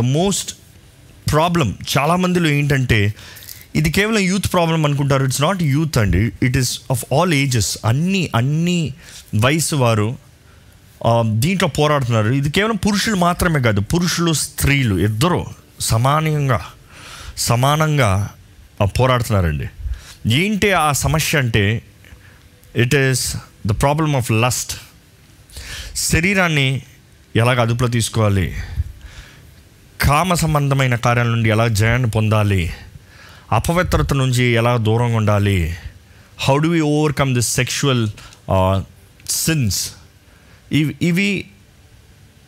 The most problem చాలామందిలో ఏంటంటే ఇది కేవలం యూత్ ప్రాబ్లం అనుకుంటారు. ఇట్స్ నాట్ యూత్ అండి. It is of all ages అన్ని అన్ని వయసు వారు um, దీంట్లో పోరాడుతున్నారు. ఇది కేవలం పురుషులు మాత్రమే కాదు. పురుషులు స్త్రీలు ఇద్దరు సమానంగా సమానంగా పోరాడుతున్నారండి. ఏంటి ఆ సమస్య అంటే it is the problem of lust శరీరాన్ని ఎలాగ అదుపులో తీసుకోవాలి? కామ సంబంధమైన కార్యాల నుండి ఎలా జయాన్ని పొందాలి? అపవిత్రత నుంచి ఎలా దూరంగా ఉండాలి? How do we overcome this sexual sins ఇవి ఇవి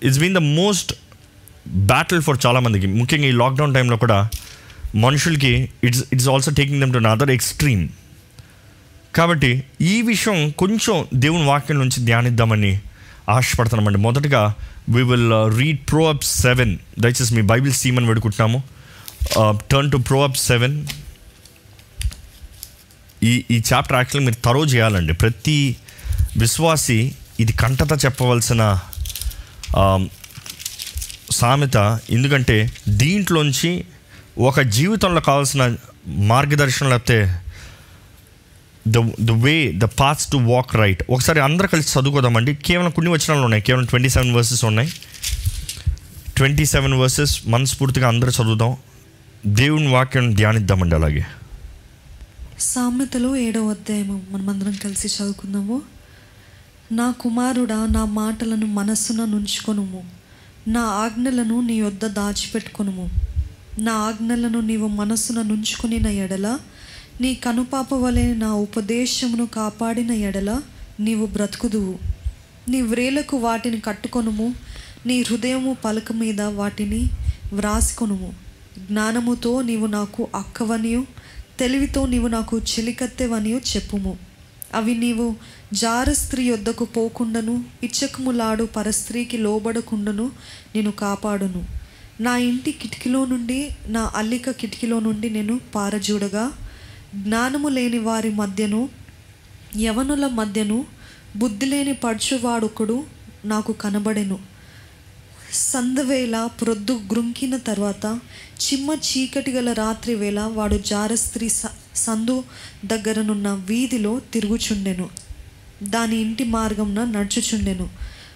it's been the most battle for చాలామందికి. ముఖ్యంగా ఈ లాక్డౌన్ టైంలో కూడా మనుషులకి it's it's also taking them to other extreme కాబట్టి ఈ విషయం కొంచెం దేవుని వాక్యం నుంచి ధ్యానిద్దామని ఆశపడుతున్నామండి. మొదటగా we will read Proverbs seven దయచేసి మీ బైబిల్ సీమని పెడుకుంటున్నాము turn to Proverbs seven ఈ ఈ చాప్టర్ యాక్చువల్గా మీరు తరో చేయాలండి. ప్రతి విశ్వాసి ఇది కంటత చెప్పవలసిన um, సామెత. ఎందుకంటే దీంట్లోంచి ఒక జీవితంలో కావాల్సిన మార్గదర్శనం లేకపోతే the the way the paths to walk right ఒకసారి అందరూ కలిసి చదువుకోదామండి. కేవలం కొన్ని వచనాలు ఉన్నాయి. కేవలం ట్వంటీ సెవెన్ వర్సెస్ ఉన్నాయి. ట్వంటీ సెవెన్ వర్సెస్ మనస్ఫూర్తిగా అందరూ చదువుదాం. దేవుని వాక్యం ధ్యానిద్దామండి అలాగే. సామెతలో ఏడవ అధ్యాయము. మనమందరం కలిసి చదువుకుందాము. నా కుమారుడా నా మాటలను మనస్సున నుంచుకొనుము. నా ఆజ్ఞలను నీ వద్ద దాచిపెట్టుకొనుము. నా ఆజ్ఞలను నీవు మనస్సున నుంచుకొనిన ఎడల నీ కనుపాప వలె నా ఉపదేశమును కాపాడిన ఎడల నీవు బ్రతుకుదువు. నీ వ్రేలకు వాటిని కట్టుకొనుము నీ హృదయము పలక మీద వాటిని వ్రాసుకొనుము. జ్ఞానముతో నీవు నాకు అక్కవనియు తెలివితో నీవు నాకు చిలికత్తెవనియు చెప్పుము. అవి నీవు జార స్త్రీ యొద్దకు పోకుండాను ఇచ్చకములాడు పరస్త్రీకి లోబడకుండాను నేను కాపాడును. నా ఇంటి కిటికీలో నుండి నా అల్లిక కిటికీలో నుండి నేను పారజూడగా జ్ఞానము లేని వారి మధ్యను యవనుల మధ్యను బుద్ధి లేని పడుచువాడొకడు నాకు కనబడెను. సందవేళ ప్రొద్దు గ్రుంకిన తర్వాత చిమ్మ చీకటి గల రాత్రి వేళ వాడు జారస్త్రీ స- సందు దగ్గరనున్న వీధిలో తిరుగుచుండెను. దాని ఇంటి మార్గంన నడుచుచుండెను.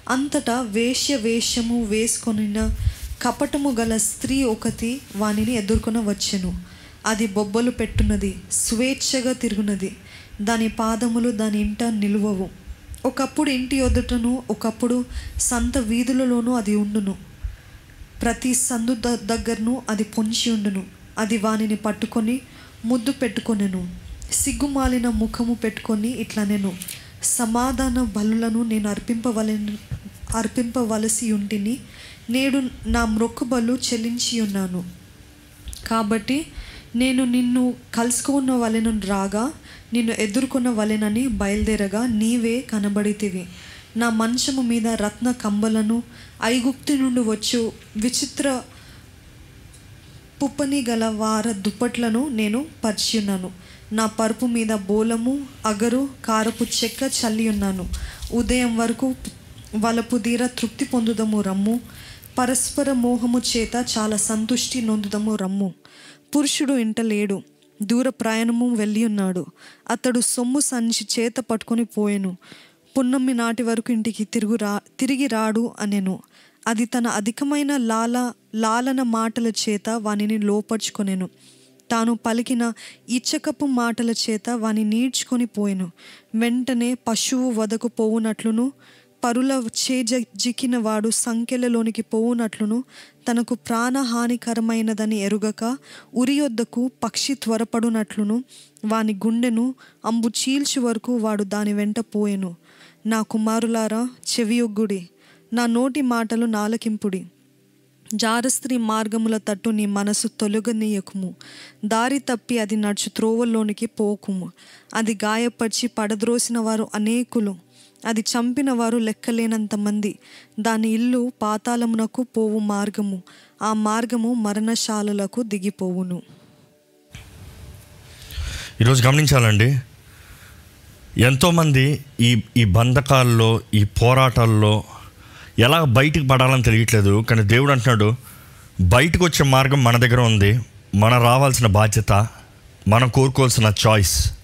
అంతటా వేష్య వేషము వేసుకొనిన కపటము గల స్త్రీ ఒకటి వానిని ఎదుర్కొన వచ్చెను అది బొబ్బలు పెట్టున్నది స్వేచ్ఛగా తిరుగునది దాని పాదములు దాని ఇంట నిలువవు. ఒకప్పుడు ఇంటి ఎదుటను ఒకప్పుడు సంత వీధులలోనూ అది ఉండును. ప్రతి సందు ద- దగ్గరను అది పొంచి ఉండును. అది వానిని పట్టుకొని ముద్దు పెట్టుకొనెను. సిగ్గుమాలిన ముఖము పెట్టుకొని ఇట్లా నేను సమాధాన బలులను నేను అర్పింపవలె అర్పింపవలసి ఉంటిని నేడు నా మ్రొక్కుబలు చెల్లించి ఉన్నాను కాబట్టి నేను నిన్ను కలుసుకున్న వలెను రాగా నిన్ను ఎదుర్కొన్న వలెనని బయలుదేరగా నీవే కనబడితివి. నా మంచము మీద రత్న కంబలను ఐగుప్తి నుండి వచ్చు విచిత్ర పుప్పని గల వార దుప్పట్లను నేను పరిచియున్నాను. నా పరుపు మీద బోలము అగరు కారపు చెక్క చల్లి ఉన్నాను. ఉదయం వరకు వలపు తీర తృప్తి పొందుదము రమ్ము. పరస్పర మోహము చేత చాలా సంతుష్టి నొందుదము రమ్ము. పురుషుడు ఇంట లేడు. దూర ప్రయాణము వెళ్ళి ఉన్నాడు. అతడు సొమ్ము సంచి చేత పట్టుకొని పోయెను. పున్నమ్మి నాటి వరకు ఇంటికి తిరుగు రా తిరిగి రాడు అనెను. అది తన అధికమైన లాల లాలన మాటల చేత వానిని లోపరుచుకొనెను. తాను పలికిన ఇచ్చకపు మాటల చేత వాని నీడ్చుకొని పోయెను. వెంటనే పశువు వదకు పోవునట్లును పరుల చేజ వాడు సంఖ్యలలోనికి పోవునట్లును తనకు ప్రాణహానికరమైనదని ఎరుగక ఉరియొద్దకు పక్షి త్వరపడునట్లును వాని గుండెను అంబు చీల్చు వరకు వాడు దాని వెంట పోయెను. నా కుమారులారా చెవియొగ్గుడి నా నోటి మాటలు నాలకింపుడి. జారస్త్రీ మార్గముల తట్టు నీ మనసు తొలగనీయకుము. దారి తప్పి అది నడుచు త్రోవల్లోనికి పోకుము. అది గాయపరిచి పడద్రోసిన వారు అనేకులు. అది చంపిన వారు లెక్కలేనంత మంది. దాని ఇల్లు పాతాళమునకు పోవు మార్గము. ఆ మార్గము మరణశాలలకు దిగిపోవును. ఈరోజు గమనించాలండి. ఎంతోమంది ఈ ఈ బంధకాల్లో ఈ పోరాటాల్లో ఎలా బయటికి పడాలని తెలియట్లేదు. కానీ దేవుడు అంటున్నాడు బయటకు వచ్చే మార్గం మన దగ్గర ఉంది. మన రావాల్సిన బాధ్యత మనం కోరుకోవాల్సిన చాయిస్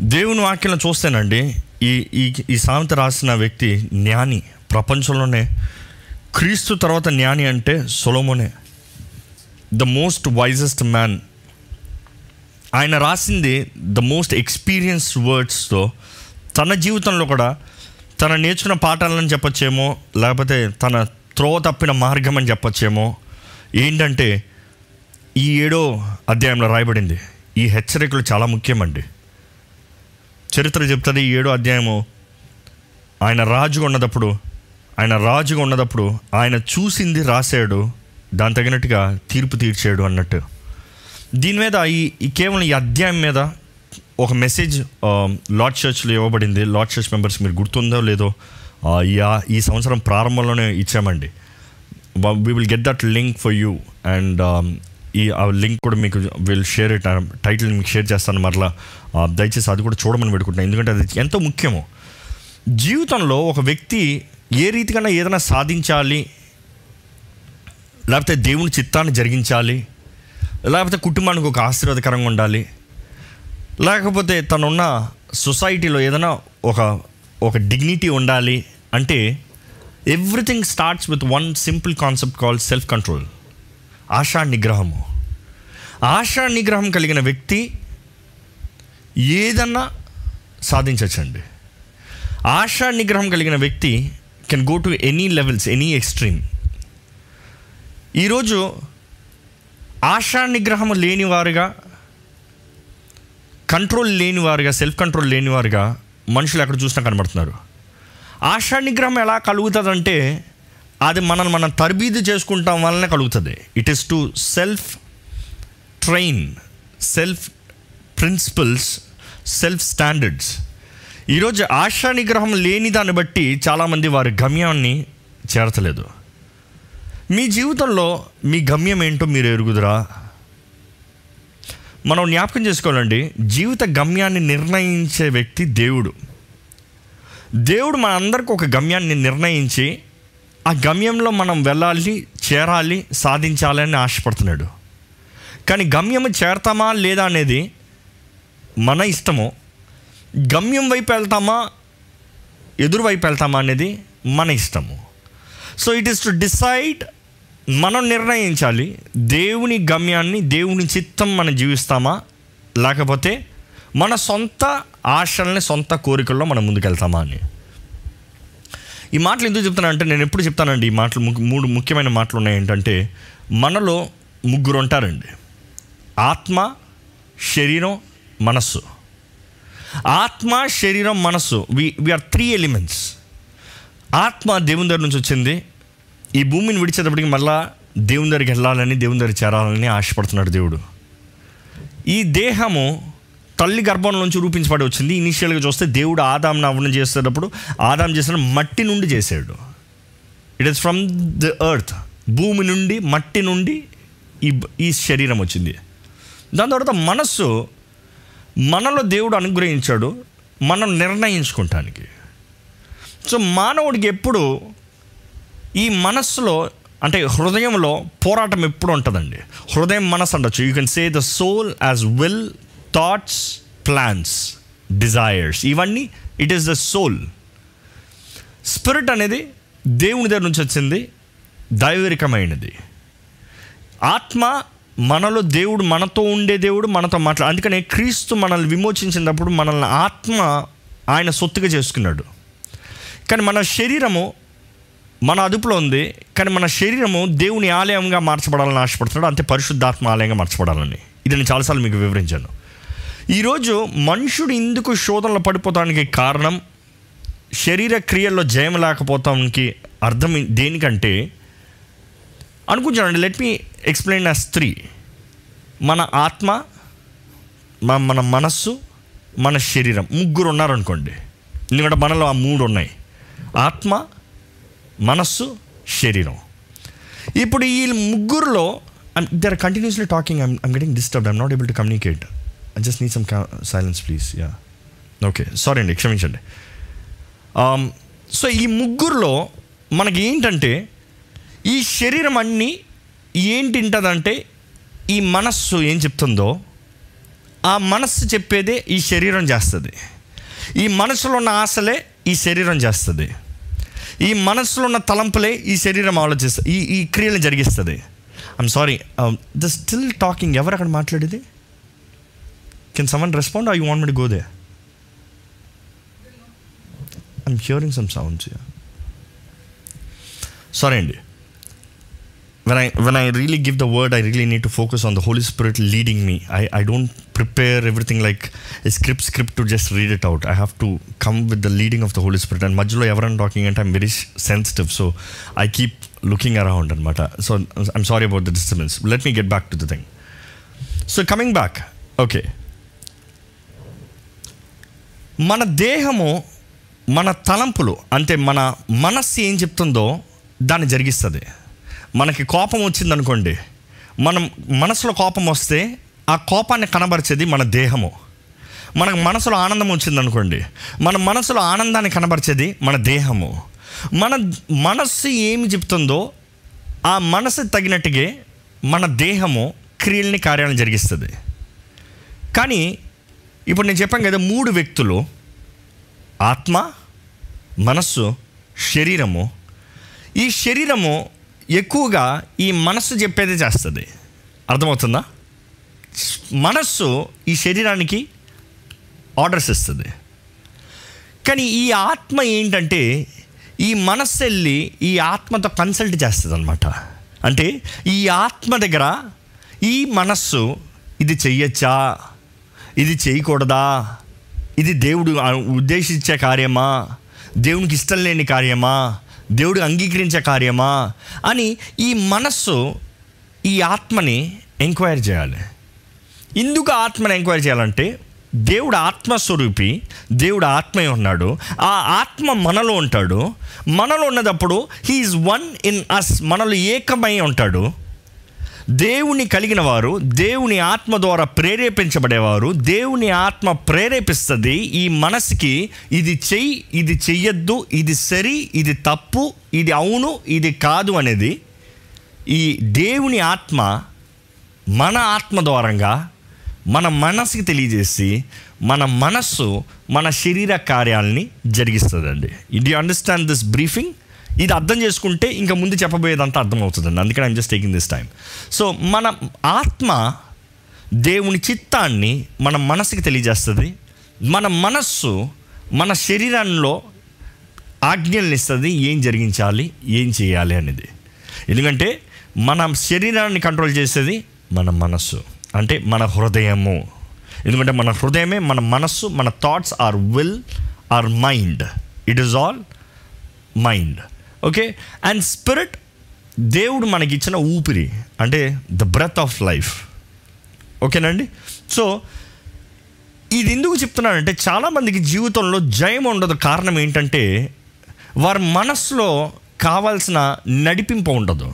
దేవుని వాక్యం చూస్తేనండి ఈ ఈ ఈ సామెత రాసిన వ్యక్తి జ్ఞాని ప్రపంచంలోనే క్రీస్తు తర్వాత జ్ఞాని అంటే సొలోమోనే ద మోస్ట్ వైజెస్ట్ మ్యాన్ ఆయన రాసింది ద మోస్ట్ ఎక్స్పీరియన్స్ వర్డ్స్తో తన జీవితంలో కూడా తన నేర్చుకున్న పాఠాలను చెప్పొచ్చేమో లేకపోతే తన త్రోవ తప్పిన మార్గం అని చెప్పొచ్చేమో ఏంటంటే ఈ ఏడో అధ్యాయంలో రాయబడింది. ఈ హెచ్చరికలు చాలా ముఖ్యమండి. చరిత్ర చెప్తుంది ఈ ఏడో అధ్యాయము. ఆయన రాజుగా ఉన్నదప్పుడు ఆయన రాజుగా ఉన్నదప్పుడు ఆయన చూసింది రాశాడు దాని తగినట్టుగా తీర్పు తీర్చాడు అన్నట్టు. దీని మీద ఈ కేవలం ఈ అధ్యాయం మీద ఒక మెసేజ్ లార్డ్ చర్చ్లో ఇవ్వబడింది. లార్డ్ చర్చ్ మెంబర్స్ మీరు గుర్తుందో లేదో ఈ ఈ సంవత్సరం ప్రారంభంలోనే ఇచ్చామండి. We will get that link for you and ఈ ఆ లింక్ కూడా మీకు విల్ షేర్ ఇట్ టైటిల్ మీకు షేర్ చేస్తాను మరలా. దయచేసి అది కూడా చూడమని పెట్టుకుంటున్నాను ఎందుకంటే అది ఎంతో ముఖ్యము. జీవితంలో ఒక వ్యక్తి ఏ రీతికైనా ఏదైనా సాధించాలి లేకపోతే దేవుని చిత్తాన్ని జరిగించాలి లేకపోతే కుటుంబానికి ఒక ఆశీర్వాదకరంగా ఉండాలి లేకపోతే తనున్న సొసైటీలో ఏదైనా ఒక ఒక డిగ్నిటీ ఉండాలి అంటే everything starts with one simple concept call self control ASHA నిగ్రహము ఆశా నిగ్రహం కలిగిన వ్యక్తి ఏదన్నా సాధించవచ్చండి ఆశా నిగ్రహం కలిగిన వ్యక్తి can go to any levels any extreme ఈరోజు ఆశా నిగ్రహం లేనివారుగా కంట్రోల్ లేనివారుగా సెల్ఫ్ కంట్రోల్ లేనివారుగా మనుషులు ఎక్కడ చూసినా కనబడుతున్నారు. ఆశా నిగ్రహం ఎలా కలుగుతుందంటే అది మనం మనం తరబీదు చేసుకుంటాం వల్లనే కలుగుతుంది. It is to self train self principles self standards ఈరోజు ఆశా నిగ్రహం లేని దాన్ని బట్టి చాలామంది వారి గమ్యాన్ని చేరతలేదు. మీ జీవితంలో మీ గమ్యం ఏంటో మీరు ఎరుగుదురా? మనం జ్ఞాపకం చేసుకోవాలండి జీవిత గమ్యాన్ని నిర్ణయించే వ్యక్తి దేవుడు. దేవుడు మన అందరికి ఒక గమ్యాన్ని నిర్ణయించి ఆ గమ్యంలో మనం వెళ్ళాలి చేరాలి సాధించాలి అని ఆశపడుతున్నాడు. కానీ గమ్యము చేరతామా లేదా అనేది మన ఇష్టము. గమ్యం వైపు వెళ్తామా ఎదురు వైపు వెళ్తామా అనేది మన ఇష్టము. So it is to decide మనం నిర్ణయించాలి దేవుని గమ్యాన్ని దేవుని చిత్తం మనం జీవిస్తామా లేకపోతే మన సొంత ఆశల్ని సొంత కోరికల్లో మనం ముందుకెళ్తామా అని. ఈ మాటలు ఎందుకు చెప్తానంటే నేను ఎప్పుడు చెప్తానండి ఈ మాటలు ము- మూడు ముఖ్యమైన మాటలు ఉన్నాయి ఏంటంటే మనలో ముగ్గురు ఉంటారండి. ఆత్మ శరీరం మనస్సు. ఆత్మ శరీరం మనస్సు వి వీఆర్ త్రీ ఎలిమెంట్స్. ఆత్మ దేవుని దగ్గర నుంచి వచ్చింది. ఈ భూమిని విడిచేటప్పటికి మళ్ళా దేవుని దగ్గరికి వెళ్ళాలని దేవుని దగ్గర చేరాలని ఆశపడుతున్నాడు దేవుడు. ఈ దేహము తల్లి గర్భం నుంచి రూపించబడి వచ్చింది. ఇనిషియల్గా చూస్తే దేవుడు ఆదాంను అవ్వడం చేసేటప్పుడు ఆదాం చేసిన మట్టి నుండి చేశాడు. It is from the earth భూమి నుండి మట్టి నుండి ఈ ఈ శరీరం వచ్చింది. దాని తర్వాత మనస్సు మనలో దేవుడు అనుగ్రహించాడు. మనం నిర్ణయించుకుంటానికి. సో మానవుడికి ఎప్పుడు ఈ మనస్సులో అంటే హృదయంలో పోరాటం ఎప్పుడు ఉంటుందండి? హృదయం మనసు అండొచ్చు you can say the soul as will thoughts plans desires ఇవన్నీ it is the soul spirit అనేది దేవుని దగ్గర నుంచి వచ్చింది దైవికమైనది ఆత్మ మనలో దేవుడు మనతో ఉండే దేవుడు మనతో మాట్లా అందుకనే క్రీస్తు మనల్ని విమోచించినప్పుడు మనల్ని ఆత్మ ఆయన సొత్తుగా చేసుకున్నాడు. కానీ మన శరీరము మన అదుపులో ఉంది కానీ మన శరీరము దేవుని ఆలయంగా మార్చబడాలని ఆశపడుతున్నాడు అంతే పరిశుద్ధాత్మ ఆలయంగా మార్చబడాలని. ఇది నేను చాలాసార్లు మీకు వివరించాను. ఈరోజు మనుషుడు ఇందుకు శోధనలు పడిపోతానికి కారణం శరీర క్రియల్లో జయం లేకపోతానికి అర్థం దేనికంటే అనుకుంటానండి let me explain us three మన ఆత్మ మన మన మనస్సు మన శరీరం. ముగ్గురు ఉన్నారనుకోండి. ఎందుకంటే మనలో ఆ మూడు ఉన్నాయి. ఆత్మ మనస్సు శరీరం. ఇప్పుడు ఈ ముగ్గురులో they are continuously talking I'm I'm getting disturb I'm not able to communicate I just need some silence please yeah okay sorry అండి క్షమించండి. Um, సో ఈ ముగ్గురులో మనకి ఏంటంటే ఈ శరీరం అన్నీ ఏంటింటదంటే ఈ మనస్సు ఏం చెప్తుందో ఆ మనస్సు చెప్పేదే ఈ శరీరం చేస్తుంది. ఈ మనసులో ఉన్న ఆశలే ఈ శరీరం చేస్తుంది. ఈ మనసులో ఉన్న తలంపులే ఈ శరీరం ఆలోచిస్తుంది ఈ ఈ క్రియలు జరిగిస్తుంది. I'm sorry the still talking ఎవరు అక్కడ మాట్లాడేది? Can someone respond or you want me to go there? I'm hearing some sounds here. Sorry, Andy. When I when I really give the word, I really need to focus on the Holy Spirit leading me. I, I don't prepare everything like a script script to just read it out. I have to come with the leading of the Holy Spirit. And Majulo everyone talking and I'm very sensitive, so I keep looking around and matter. So I'm sorry about the disturbance. Let me get back to the thing. So coming back, okay. మన దేహము మన తలంపులు అంటే మన మనస్సు ఏం చెప్తుందో దాన్ని జరిగిస్తుంది. మనకి కోపం వచ్చిందనుకోండి మనం మనసులో కోపం వస్తే ఆ కోపాన్ని కనబరిచేది మన దేహము. మనకు మనసులో ఆనందం వచ్చిందనుకోండి మన మనసులో ఆనందాన్ని కనబరిచేది మన దేహము. మన మనస్సు ఏమి చెప్తుందో ఆ మనసు తగినట్టుగా మన దేహము క్రియల్ని కార్యాలను జరిగిస్తుంది. కానీ ఇప్పుడు నేను చెప్పాను కదా మూడు వ్యక్తులు. ఆత్మ మనస్సు శరీరము. ఈ శరీరము ఎక్కువగా ఈ మనస్సు చెప్పేదే చేస్తుంది. అర్థమవుతుందా? మనస్సు ఈ శరీరానికి ఆర్డర్స్ ఇస్తుంది. కానీ ఈ ఆత్మ ఏంటంటే ఈ మనస్సు వెళ్ళి ఈ ఆత్మతో కన్సల్ట్ చేస్తుంది అనమాట అంటే ఈ ఆత్మ దగ్గర ఈ మనస్సు ఇది చెయ్యొచ్చా? ఇది చేయకూడదా? ఇది దేవుడు ఉద్దేశించే కార్యమా? దేవునికి ఇష్టం లేని కార్యమా? దేవుడు అంగీకరించే కార్యమా? అని ఈ మనస్సు ఈ ఆత్మని ఎంక్వైర్ చేయాలి. ఎందుకు ఆత్మని ఎంక్వైర్ చేయాలంటే దేవుడు ఆత్మస్వరూపి దేవుడు ఆత్మే ఉన్నాడు. ఆ ఆత్మ మనలో ఉంటాడు. మనలో ఉన్నదప్పుడు he is one in us మనలో ఏకమై ఉంటాడు. దేవుని కలిగిన వారు దేవుని ఆత్మ ద్వారా ప్రేరేపించబడేవారు దేవుని ఆత్మ ప్రేరేపిస్తుంది ఈ మనసుకి ఇది చెయ్యి ఇది చెయ్యొద్దు ఇది సరి ఇది తప్పు ఇది అవును ఇది కాదు అనేది ఈ దేవుని ఆత్మ మన ఆత్మ ద్వారంగా మన మనసుకి తెలియజేసి మన మనస్సు మన శరీర కార్యాలని జరిగిస్తుందండి. ఇది అండర్స్టాండ్ దిస్ బ్రీఫింగ్ ఇది అర్థం చేసుకుంటే ఇంకా ముందు చెప్పబోయేదంతా అర్థమవుతుందండి. అందుకని I'm just taking this time so మన ఆత్మ దేవుని చిత్తాన్ని మన మనసుకి తెలియజేస్తుంది. మన మనస్సు మన శరీరంలో ఆజ్ఞల్ని ఇస్తుంది. ఏం జరిగించాలి? ఏం చేయాలి అనేది. ఎందుకంటే మన శరీరాన్ని కంట్రోల్ చేసేది మన మనస్సు. అంటే మన హృదయము. ఎందుకంటే మన హృదయమే మన మనస్సు మన thoughts our will our mind it is all mind okay? And spirit దేవుడు మనకి ఇచ్చిన ఊపిరి అంటే ద బ్రెత్ ఆఫ్ లైఫ్ ఓకేనండి? సో ఇది ఎందుకు చెప్తున్నానంటే చాలామందికి జీవితంలో జయం ఉండదు. కారణం ఏంటంటే వారి మనస్సులో కావాల్సిన నడిపింపు ఉండదు.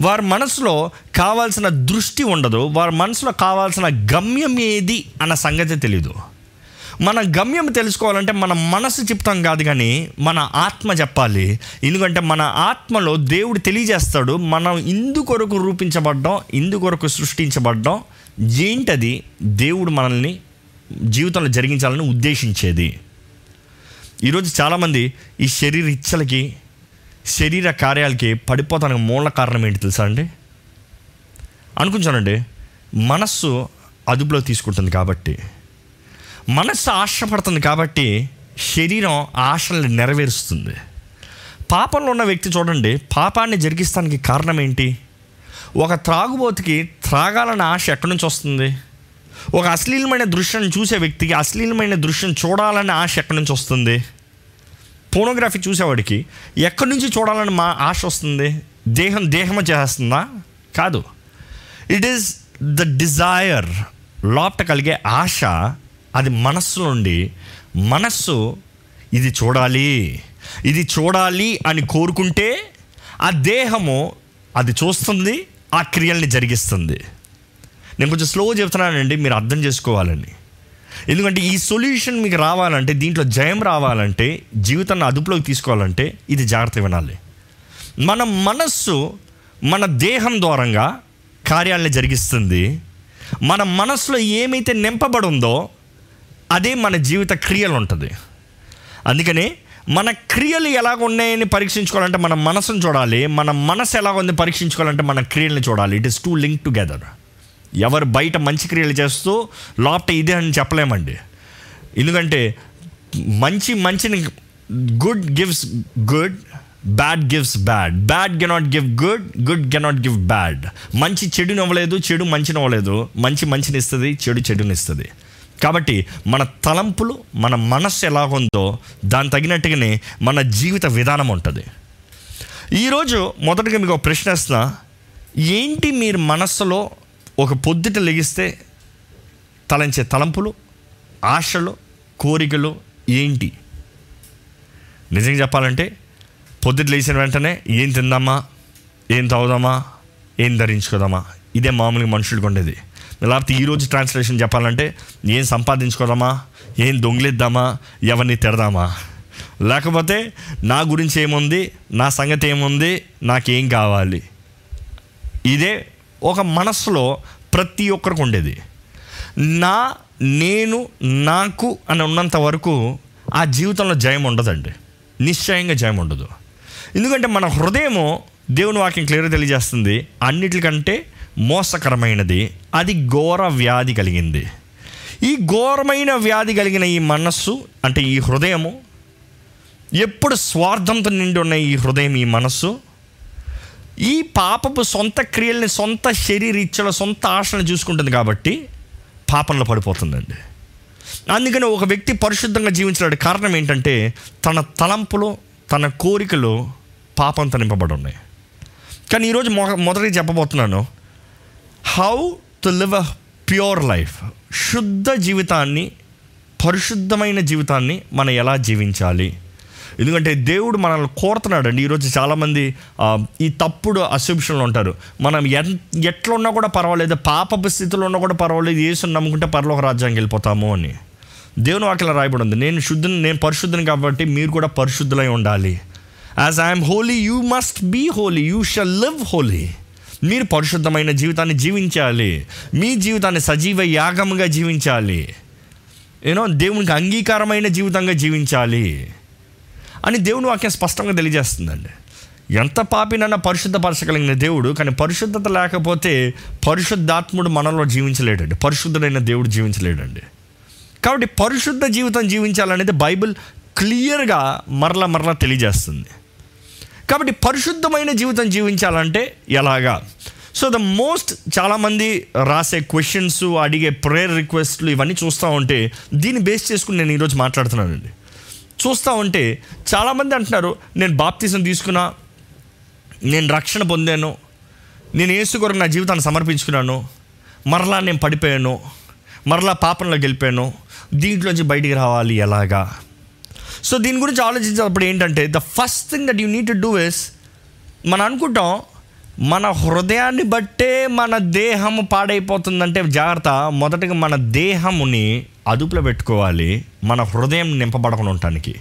వారి మనసులో కావాల్సిన దృష్టి ఉండదు. వారి మనసులో కావాల్సిన గమ్యం ఏది అన్న సంగతి తెలీదు. మన గమ్యం తెలుసుకోవాలంటే మన మనసు చెప్తాం కాదు కానీ మన ఆత్మ చెప్పాలి. ఎందుకంటే మన ఆత్మలో దేవుడు తెలియజేస్తాడు మనం ఇందుకొరకు రూపించబడ్డం ఇందుకొరకు సృష్టించబడ్డం. ఏంటది? దేవుడు మనల్ని జీవితంలో జరిగించాలని ఉద్దేశించేది. ఈరోజు చాలామంది ఈ శరీర ఇచ్చలకి శరీర కార్యాలకి పడిపోతానికి మూల కారణం ఏంటి తెలుసా అండి? అనుకుంటానండి మనస్సు అదుపులో తీసుకుంటుంది కాబట్టి. మనస్సు ఆశపడుతుంది కాబట్టి శరీరం ఆశల్ని నెరవేరుస్తుంది. పాపంలో ఉన్న వ్యక్తి చూడండి పాపాన్ని జరిగిస్తానికి కారణం ఏంటి? ఒక త్రాగుబోతుకి త్రాగాలన్న ఆశ ఎక్కడి నుంచి వస్తుంది? ఒక అశ్లీలమైన దృశ్యం చూసే వ్యక్తికి అశ్లీలమైన దృశ్యం చూడాలనే ఆశ ఎక్కడి నుంచి వస్తుంది? పోనోగ్రఫీ చూసేవాడికి ఎక్కడి నుంచి చూడాలని మా ఆశ వస్తుంది? దేహం దేహమ చేస్తుందా? కాదు. ఇట్ ఈస్ ద డిజైర్ లోపట కలిగే ఆశ అది మనస్సు నుండి మనస్సు ఇది చూడాలి ఇది చూడాలి అని కోరుకుంటే ఆ దేహము అది చూస్తుంది ఆ క్రియల్ని జరిగిస్తుంది. నేను కొంచెం స్లో చెప్తున్నానండి మీరు అర్థం చేసుకోవాలని. ఎందుకంటే ఈ సొల్యూషన్ మీకు రావాలంటే దీంట్లో జయం రావాలంటే జీవితాన్ని అదుపులోకి తీసుకోవాలంటే ఇది జాగ్రత్త వినాలి. మన మనస్సు మన దేహం ద్వారంగా కార్యాలను జరిగిస్తుంది. మన మనస్సులో ఏమైతే నింపబడి ఉందో అదే మన జీవిత క్రియలు ఉంటుంది. అందుకని మన క్రియలు ఎలాగ ఉన్నాయని పరీక్షించుకోవాలంటే మన మనసును చూడాలి మన మనసు ఎలాగ ఉంది పరీక్షించుకోవాలంటే మన క్రియలను చూడాలి. It is to link together ఎవరు బయట మంచి క్రియలు చేస్తూ లోపట ఇదే అని చెప్పలేమండి. ఎందుకంటే మంచి మంచిని good gives good bad gives bad bad cannot give good good cannot give bad మంచి చెడునివ్వలేదు చెడు మంచినివ్వలేదు మంచి మంచిని ఇస్తుంది చెడు చెడుని ఇస్తుంది. కాబట్టి మన తలంపులు మన మనస్సు ఎలాగుందో దాని తగినట్టుగానే మన జీవిత విధానం ఉంటుంది. ఈరోజు మొదటగా మీకు ఒక ప్రశ్న వేస్తున్నా. ఏంటి మీరు మనస్సులో ఒక పొద్దుట లెగిస్తే తలంచే తలంపులు ఆశలు కోరికలు ఏంటి? నిజంగా చెప్పాలంటే పొద్దుట లేచిన వెంటనే ఏం తిందామా? ఏం తాగుదామా? ఏం ధరించుకోదామా? ఇదే మామూలుగా మనుషులకు ఉండేది. లేకపోతే ఈరోజు ట్రాన్స్లేషన్ చెప్పాలంటే ఏం సంపాదించుకోదామా? ఏం దొంగిలిద్దామా? ఎవరిని తిడదామా? లేకపోతే నా గురించి ఏముంది? నా సంగతి ఏముంది? నాకేం కావాలి? ఇదే ఒక మనస్సులో ప్రతి ఒక్కరికి ఉండేది. నా నేను నాకు అని ఉన్నంత వరకు ఆ జీవితంలో జయం ఉండదండి. నిశ్చయంగా జయం ఉండదు. ఎందుకంటే మన హృదయము దేవుని వాక్యం క్లియర్గా తెలియజేస్తుంది. అన్నిటికంటే మోసకరమైనది అది ఘోర వ్యాధి కలిగింది. ఈ ఘోరమైన వ్యాధి కలిగిన ఈ మనస్సు అంటే ఈ హృదయము ఎప్పుడు స్వార్థంతో నిండి ఉన్న ఈ హృదయం ఈ మనస్సు ఈ పాపపు సొంత క్రియల్ని సొంత శరీరీచ్ఛల సొంత ఆశలను చూసుకుంటుంది కాబట్టి పాపంలో పడిపోతుందండి. అందుకని ఒక వ్యక్తి పరిశుద్ధంగా జీవించడానికి కారణం ఏంటంటే తన తలంపులు తన కోరికలు పాపం నింపబడి ఉన్నాయి. కానీ ఈరోజు మొ మొదటి చెప్పబోతున్నాను. How to live a pure life శుద్ధ జీవితాన్ని పరిశుద్ధమైన జీవితాన్ని మనం ఎలా జీవించాలి? ఎందుకంటే దేవుడు మనల్ని కోరుతున్నాడండి. ఈరోజు చాలామంది ఈ తప్పుడు అసూప్షన్లు ఉంటారు. మనం ఎన్ ఎట్లా ఉన్నా కూడా పర్వాలేదు పాపపు స్థితిలో ఉన్నా కూడా పర్వాలేదు ఏసుని నమ్ముకుంటే పరలోక రాజ్యానికి వెళ్ళిపోతాము అని. దేవుని వాక్యం రాయబడి ఉంది నేను శుద్ధిని నేను పరిశుద్ధిని కాబట్టి మీరు కూడా పరిశుద్ధులై ఉండాలి. As I'm holy you must be holy you shall live holy మీరు పరిశుద్ధమైన జీవితాన్ని జీవించాలి. మీ జీవితాన్ని సజీవ యాగంగా జీవించాలి. ఏనో దేవునికి అంగీకారమైన జీవితంగా జీవించాలి. అని దేవుని వాక్యం స్పష్టంగా తెలియజేస్తుందండి. ఎంత పాపినన్నా పరిశుద్ధపరచగలిగిన దేవుడు కానీ పరిశుద్ధత లేకపోతే పరిశుద్ధాత్ముడు మనలో జీవించలేడండి. పరిశుద్ధుడైన దేవుడు జీవించలేడండి. కాబట్టి పరిశుద్ధ జీవితం జీవించాలనేది బైబిల్ క్లియర్గా మరల మరల తెలియజేస్తుంది. కాబట్టి పరిశుద్ధమైన జీవితం జీవించాలంటే ఎలాగా? సో ద మోస్ట్ చాలామంది రాసే క్వశ్చన్స్ అడిగే ప్రేయర్ రిక్వెస్ట్లు ఇవన్నీ చూస్తూ ఉంటే దీన్ని బేస్ చేసుకుని నేను ఈరోజు మాట్లాడుతున్నానండి. చూస్తూ ఉంటే చాలామంది అంటున్నారు నేను బాప్తీసం తీసుకున్నా నేను రక్షణ పొందాను నేను ఏసు కొరకు నా జీవితాన్ని సమర్పించుకున్నాను మరలా నేను పడిపోయాను మరలా పాపంలో గెలిపాను దీంట్లోంచి బయటికి రావాలి ఎలాగా? సో దీని గురించి ఆలోచించినప్పుడు ఏంటంటే the first thing that you need to do is మనం అనుకుంటాం మన హృదయాన్ని బట్టే మన దేహం పాడైపోతుందంటే జాగ్రత్త. మొదటగా మన దేహముని అదుపులో పెట్టుకోవాలి మన హృదయం నింపబడకుండా ఉండటానికి.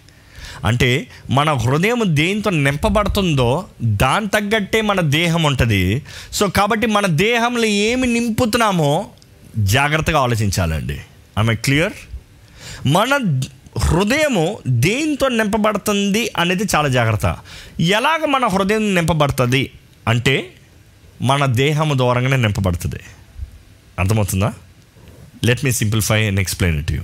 అంటే మన హృదయం దేంతో నింపబడుతుందో దాని తగ్గట్టే మన దేహం ఉంటుంది. సో కాబట్టి మన దేహంలో ఏమి నింపుతున్నామో జాగ్రత్తగా ఆలోచించాలండి. ఐ క్లియర్ మన హృదయము దేంతో నింపబడుతుంది అనేది చాలా జాగ్రత్త. ఎలాగ మన హృదయం నింపబడుతుంది అంటే మన దేహము ద్వారంగానే నింపబడుతుంది. అర్థమవుతుందా? Let me simplify and explain it you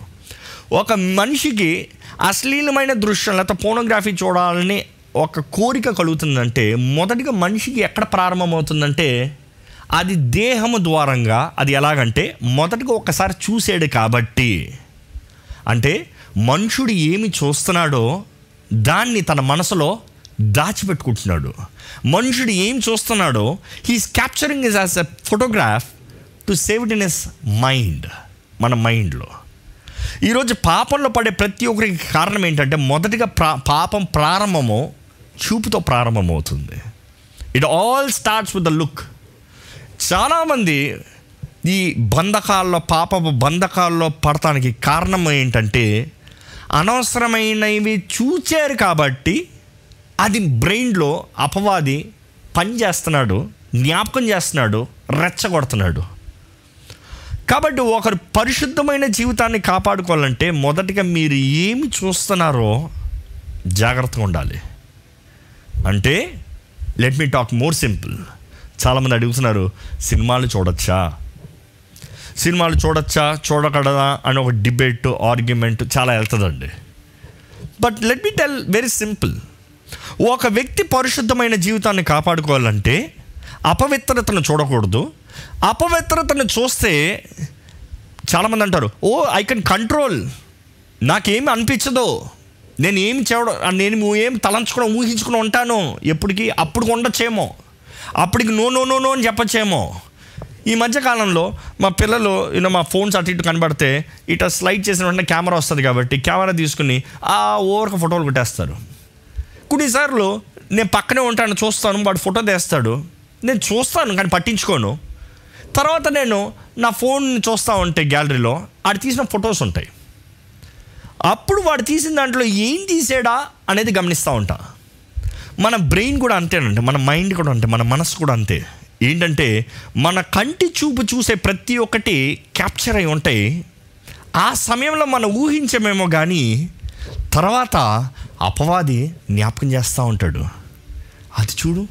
ఒక మనిషికి అశ్లీలమైన దృశ్యం లేకపోతే పోనోగ్రఫీ చూడాలని ఒక కోరిక కలుగుతుందంటే మొదటిగా మనిషికి ఎక్కడ ప్రారంభమవుతుందంటే అది దేహము ద్వారంగా అది ఎలాగంటే మొదటిగా ఒకసారి చూసాడు కాబట్టి. అంటే మనుషుడు ఏమి చూస్తున్నాడో దాన్ని తన మనసులో దాచిపెట్టుకుంటున్నాడు. మనుషుడు ఏం చూస్తున్నాడో he's capturing is as a photograph to save it in his mind మన మైండ్లో. ఈరోజు పాపంలో పడే ప్రతి ఒక్కరికి కారణం ఏంటంటే మొదటిగా ప్రా పాపం ప్రారంభము చూపుతో ప్రారంభమవుతుంది. It all starts with the look చాలామంది ఈ బంధకాల్లో పాపపు బంధకాల్లో పడటానికి కారణం ఏంటంటే అనవసరమైనవి చూచారు కాబట్టి అది బ్రెయిన్లో అపవాది పని చేస్తున్నాడు జ్ఞాపకం చేస్తున్నాడు రెచ్చగొడుతున్నాడు. కాబట్టి ఒకరు పరిశుద్ధమైన జీవితాన్ని కాపాడుకోవాలంటే మొదటిగా మీరు ఏమి చూస్తున్నారో జాగ్రత్తగా ఉండాలి. అంటే let me talk more simple చాలామంది అడుగుతున్నారు సినిమాలు చూడొచ్చా? సినిమాలు చూడొచ్చా చూడకూడదా అని ఒక డిబేట్ ఆర్గ్యుమెంట్ చాలా వెళ్తుందండి. But let me tell very simple ఒక వ్యక్తి పరిశుద్ధమైన జీవితాన్ని కాపాడుకోవాలంటే అపవిత్రతను చూడకూడదు. అపవిత్రతను చూస్తే చాలామంది అంటారు ఓ ఐ కెన్ కంట్రోల్ నాకేమి అనిపించదు. నేను ఏమి చేయడం నేను ఏం తలంచుకుని ఊహించుకుని ఉంటాను. ఎప్పటికీ అప్పుడు ఉండొచ్చేమో. అప్పటికి నో నో నో నో అని చెప్పచ్చేమో. ఈ మధ్యకాలంలో మా పిల్లలు యూనో మా ఫోన్స్ అటు ఇటు కనబడితే ఇట స్లైడ్ చేసిన వెంటనే కెమెరా వస్తుంది కాబట్టి కెమెరా తీసుకుని ఆ ఓవర్క ఫోటోలు పెట్టేస్తారు కొన్నిసార్లు నేను పక్కనే ఉంటాను చూస్తాను వాడు ఫోటో తీస్తాడు. నేను చూస్తాను కానీ పట్టించుకోను. తర్వాత నేను నా ఫోన్ చూస్తూ ఉంటే గ్యాలరీలో ఆడు తీసిన ఫొటోస్ ఉంటాయి. అప్పుడు వాడు తీసిన దాంట్లో ఏం తీసాడా అనేది గమనిస్తూ ఉంటా. మన బ్రెయిన్ కూడా అంతేనండి మన మైండ్ కూడా అంతే మన మనసు కూడా అంతే. ఏంటంటే మన కంటి చూపు చూసే ప్రతి ఒక్కటి క్యాప్చర్ అయి ఉంటాయి. ఆ సమయంలో మనం ఊహించమేమో కానీ తర్వాత అపవాది జ్ఞాపకం చేస్తూ ఉంటాడు. అది చూడు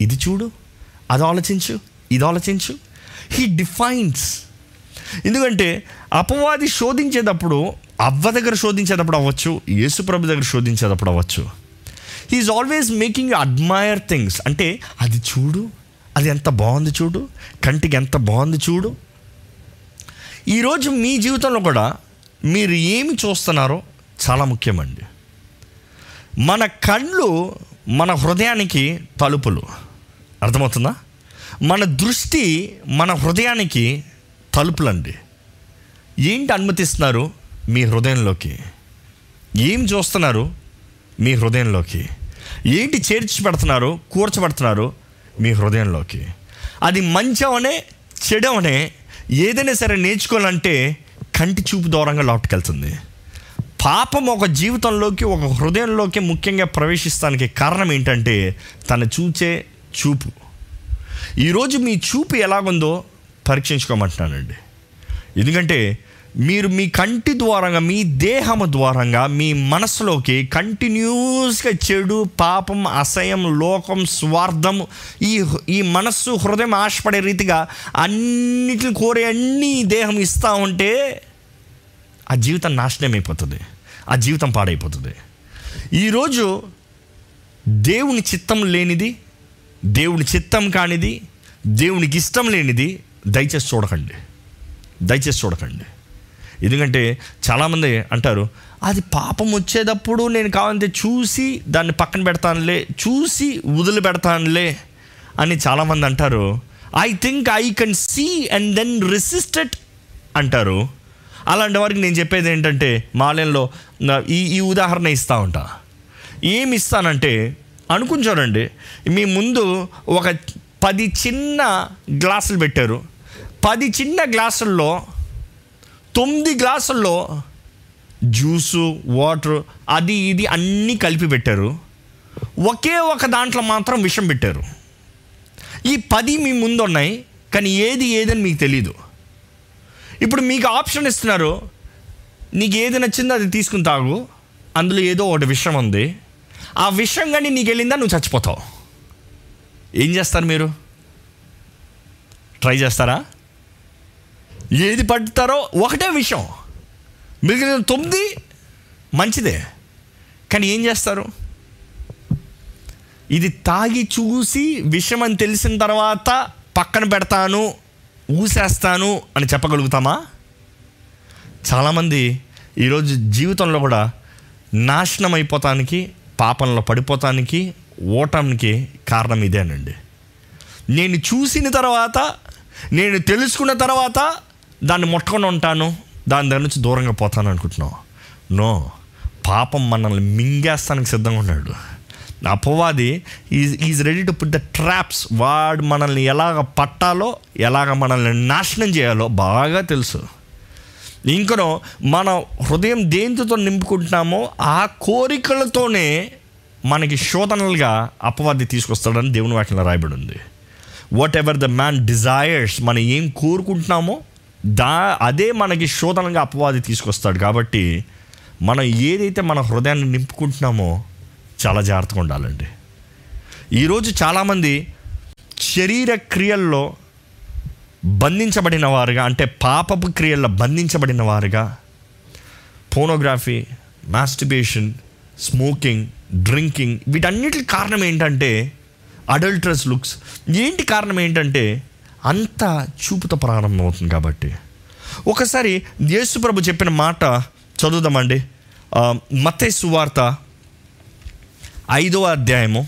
ఇది చూడు అది ఆలోచించు ఇది ఆలోచించు. హీ డిఫైన్స్ ఎందుకంటే అపవాది శోధించేటప్పుడు అవ్వ దగ్గర శోధించేటప్పుడు అవ్వచ్చు యేసుప్రభు దగ్గర శోధించేటప్పుడు అవ్వచ్చు. He's always making admire things అంటే అది చూడు అది ఎంత బాగుంది చూడు. కంటికి ఎంత బాగుంది చూడు. ఈరోజు మీ జీవితంలో కూడా మీరు ఏమి చూస్తున్నారో చాలా ముఖ్యమండి. మన కళ్ళు మన హృదయానికి తలుపులు. అర్థమవుతుందా? మన దృష్టి మన హృదయానికి తలుపులండి. ఏంటి అనుమతిస్తున్నారు? మీ హృదయంలోకి. ఏం చూస్తున్నారు? మీ హృదయంలోకి. ఏంటి చేర్చి పెడుతున్నారు కూర్చబడుతున్నారు? మీ హృదయంలోకి. అది మంచమనే చెడవనే ఏదైనా సరే నేర్చుకోవాలంటే కంటి చూపు దూరంగా లోపలికెళ్తుంది పాపం ఒక జీవితంలోకి ఒక హృదయంలోకి ముఖ్యంగా ప్రవేశిస్తానికి కారణం ఏంటంటే తను చూచే చూపు. ఈరోజు మీ చూపు ఎలాగుందో పరీక్షించుకోమంటున్నానండి. ఎందుకంటే మీరు మీ కంటి ద్వారంగా మీ దేహము ద్వారంగా మీ మనసులోకి కంటిన్యూస్గా చెడు పాపం అసహ్యం లోకం స్వార్థం ఈ ఈ మనస్సు హృదయం ఆశపడే రీతిగా అన్నిటిని కోరే అన్ని దేహం ఇస్తూ ఉంటే ఆ జీవితం నాశనం అయిపోతుంది. ఆ జీవితం పాడైపోతుంది. ఈరోజు దేవుని చిత్తం లేనిది దేవుని చిత్తం కానిది దేవునికి ఇష్టం లేనిది దయచేసి చూడకండి. దయచేసి చూడకండి. ఎందుకంటే చాలామంది అంటారు అది పాపం వచ్చేటప్పుడు నేను కావాలంటే చూసి దాన్ని పక్కన పెడతానులే చూసి వదిలి పెడతానులే అని చాలామంది అంటారు. I think I can see and then resisted అంటారు. అలాంటి వారికి నేను చెప్పేది ఏంటంటే మాలయంలో ఈ ఈ ఉదాహరణ ఇస్తూ ఉంటా. ఏమి ఇస్తానంటే అనుకుని చూడండి మీ ముందు ఒక పది చిన్న గ్లాసులు పెట్టారు. పది చిన్న గ్లాసుల్లో తొమ్మిది గ్లాసుల్లో జ్యూసు వాటర్ అది ఇది అన్నీ కలిపి పెట్టారు. ఒకే ఒక దాంట్లో మాత్రం విషం పెట్టారు. ఈ పది మీ ముందు ఉన్నాయి కానీ ఏది ఏదని మీకు తెలీదు. ఇప్పుడు మీకు ఆప్షన్ ఇస్తున్నారు నీకు ఏది నచ్చిందో అది తీసుకుని తాగు అందులో ఏదో ఒకటి విషయం ఉంది. ఆ విషయం కానీ నీకు వెళ్ళిందా నువ్వు చచ్చిపోతావు. ఏం చేస్తారు మీరు? ట్రై చేస్తారా? ఏది పడతారో ఒకటే విషయం. మిగిలిన తొమ్మిది మంచిదే. కానీ ఏం చేస్తారు? ఇది తాగి చూసి విషయం అని తెలిసిన తర్వాత పక్కన పెడతాను ఊసేస్తాను అని చెప్పగలుగుతామా? చాలామంది ఈరోజు జీవితంలో కూడా నాశనం అయిపోతానికి పాపంలో పడిపోతానికి ఓటానికి కారణం ఇదేనండి. నేను చూసిన తర్వాత నేను తెలుసుకున్న తర్వాత దాన్ని ముట్టుకొని ఉంటాను దాని దగ్గర నుంచి దూరంగా పోతాను అనుకుంటున్నావు. నో పాపం మనల్ని మింగేస్తానికి సిద్ధంగా ఉన్నాడు. అపవాది is is ready to put the traps వాడు మనల్ని ఎలాగ పట్టాలో ఎలాగ మనల్ని నాశనం చేయాలో బాగా తెలుసు. ఇంకనో మన హృదయం దేంతో నింపుకుంటున్నామో ఆ కోరికలతోనే మనకి శోధనలుగా అపవాది తీసుకొస్తాడని దేవుని వాటిలో రాయబడి ఉంది. Whatever the man desires మనం ఏం కోరుకుంటున్నామో దా అదే మనకి శోధనగా అపవాది తీసుకొస్తాడు కాబట్టి మనం ఏదైతే మన హృదయాన్ని నింపుకుంటున్నామో చాలా జాగ్రత్తగా ఉండాలండి. ఈరోజు చాలామంది శరీర క్రియల్లో బంధించబడిన వారుగా అంటే పాపపు క్రియల్లో బంధించబడిన వారుగా ఫోనోగ్రఫీ మాస్టిబేషన్ స్మోకింగ్ డ్రింకింగ్ వీటన్నిటికి కారణం ఏంటంటే అడల్ట్రస్ లుక్స్. ఏంటి కారణం ఏంటంటే అంత చూపుతో ప్రారంభమవుతుంది కాబట్టి. ఒకసారి యేసుప్రభు చెప్పిన మాట చదువుదామండి. మతే సువార్త ఐదవ అధ్యాయము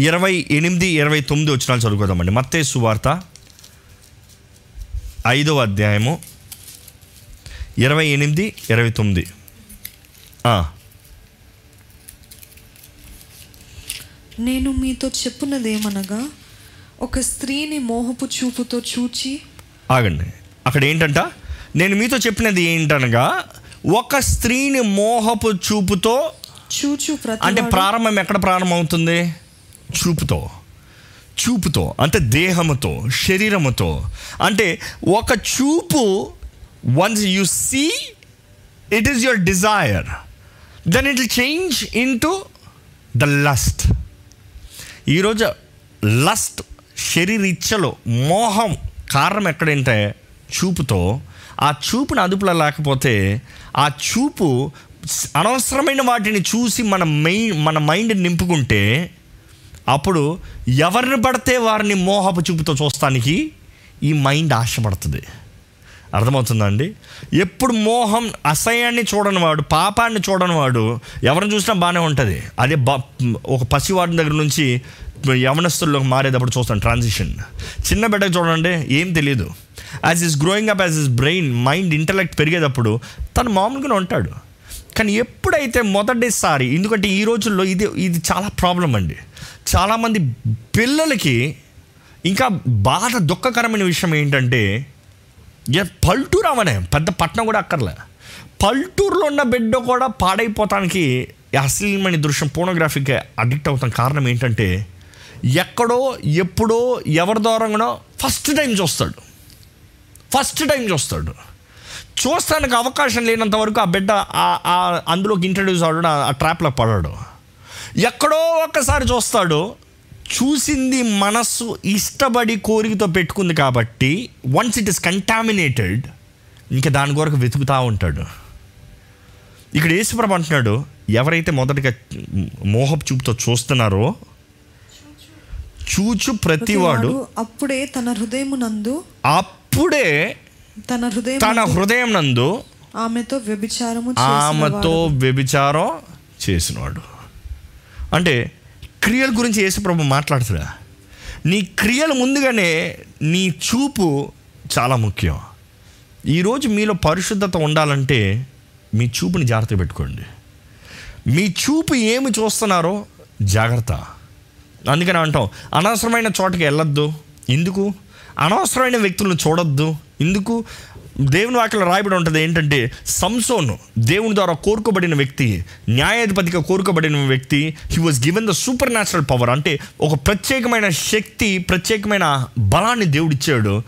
ఇరవై ఎనిమిది ఇరవై తొమ్మిది వచ్చిన చదువుకోదామండి మత్తే సువార్త ఐదవ అధ్యాయము ఇరవై ఎనిమిది ఇరవై తొమ్మిది. నేను మీతో చెప్పున్నదేమనగా ఒక స్త్రీని మోహపు చూపుతో చూచి ఆగండి. అక్కడ ఏంటంట? నేను మీతో చెప్పినది ఏంటనగా ఒక స్త్రీని మోహపు చూపుతో చూచు అంటే ప్రారంభం ఎక్కడ ప్రారంభం అవుతుంది చూపుతో. చూపుతో అంటే దేహముతో శరీరముతో. అంటే ఒక చూపు once you see it is your desire then it will change into the lust ఈరోజు లస్ట్ శరీరిచ్చలో మోహం కారణం ఎక్కడంటే చూపుతో. ఆ చూపుని అదుపులో లేకపోతే ఆ చూపు అనవసరమైన వాటిని చూసి మన మెయిన్ మన మైండ్ నింపుకుంటే అప్పుడు ఎవరిని పడితే వారిని మోహపు చూపుతో చూస్తానికి ఈ మైండ్ ఆశపడుతుంది అర్థమవుతుందా అండి ఎప్పుడు మోహం అసహ్యాన్ని చూడని వాడు పాపాన్ని చూడని వాడు ఎవరిని చూసినా బాగానే ఉంటుంది. అదే బ ఒక పసివాడి దగ్గర నుంచి యవనస్తుల్లోకి మారేటప్పుడు చూస్తాను ట్రాన్సిషన్ చిన్న బిడ్డకు చూడండి ఏం తెలియదు as is growing up as is brain mind intellect పెరిగేటప్పుడు తను మామూలుగానే ఉంటాడు. కానీ ఎప్పుడైతే మొదటిసారి ఎందుకంటే ఈ రోజుల్లో ఇది ఇది చాలా ప్రాబ్లం అండి. చాలామంది పిల్లలకి ఇంకా బాధ దుఃఖకరమైన విషయం ఏంటంటే ఏ పల్టూరు అవనే పెద్ద పట్టణం కూడా అక్కర్లే. పల్టూరులో ఉన్న బిడ్డ కూడా పాడైపోతానికి అశ్లీలమైన దృశ్యం పోనోగ్రఫీకి అడిక్ట్ అవుతాం. కారణం ఏంటంటే ఎక్కడో ఎప్పుడో ఎవరి దూరంగానో ఫస్ట్ టైం చూస్తాడు. ఫస్ట్ టైం చూస్తాడు. చూస్తానికి అవకాశం లేనంత వరకు ఆ బిడ్డ ఆ- అందులోకి ఇంట్రడ్యూస్ అవడం ఆ- ట్రాప్లో పడాడు. ఎక్కడో ఒక్కసారి చూస్తాడు. చూసింది మనస్సు ఇష్టపడి కోరికతో పెట్టుకుంది కాబట్టి వన్స్ ఇట్ ఇస్ కంటామినేటెడ్ ఇంకా దాని కొరకు వెతుకుతూ ఉంటాడు. ఇక్కడ యేసుప్రభు అంటున్నాడు ఎవరైతే మొదటిగా మోహపు చూపుతో చూస్తున్నారో చూచు ప్రతివాడు అప్పుడే తన హృదయమునందు అప్పుడే తన హృదయం తన హృదయం నందు ఆమెతో వ్యభిచారము ఆమెతో. వ్యభిచారం చేసినవాడు. అంటే క్రియల గురించి యేసుప్రభు మాట్లాడుతురా. నీ క్రియలు ముందుగానే నీ చూపు చాలా ముఖ్యం. ఈరోజు మీలో పరిశుద్ధత ఉండాలంటే మీ చూపుని జాగ్రత్త పెట్టుకోండి. మీ చూపు ఏమి చూస్తున్నారో జాగ్రత్త. అందుకని అంటాం అనవసరమైన చోటకి వెళ్ళొద్దు. ఎందుకు? అనవసరమైన వ్యక్తులను చూడొద్దు. ఎందుకు? దేవుని వాక్యలో రాయబడి ఉంటుంది ఏంటంటే సంసోను దేవుని ద్వారా కోరుకోబడిన వ్యక్తి న్యాయాధిపతిగా కోరుకోబడిన వ్యక్తి he was given the supernatural power అంటే ఒక ప్రత్యేకమైన శక్తి ప్రత్యేకమైన బలాన్ని దేవుడిచ్చాడు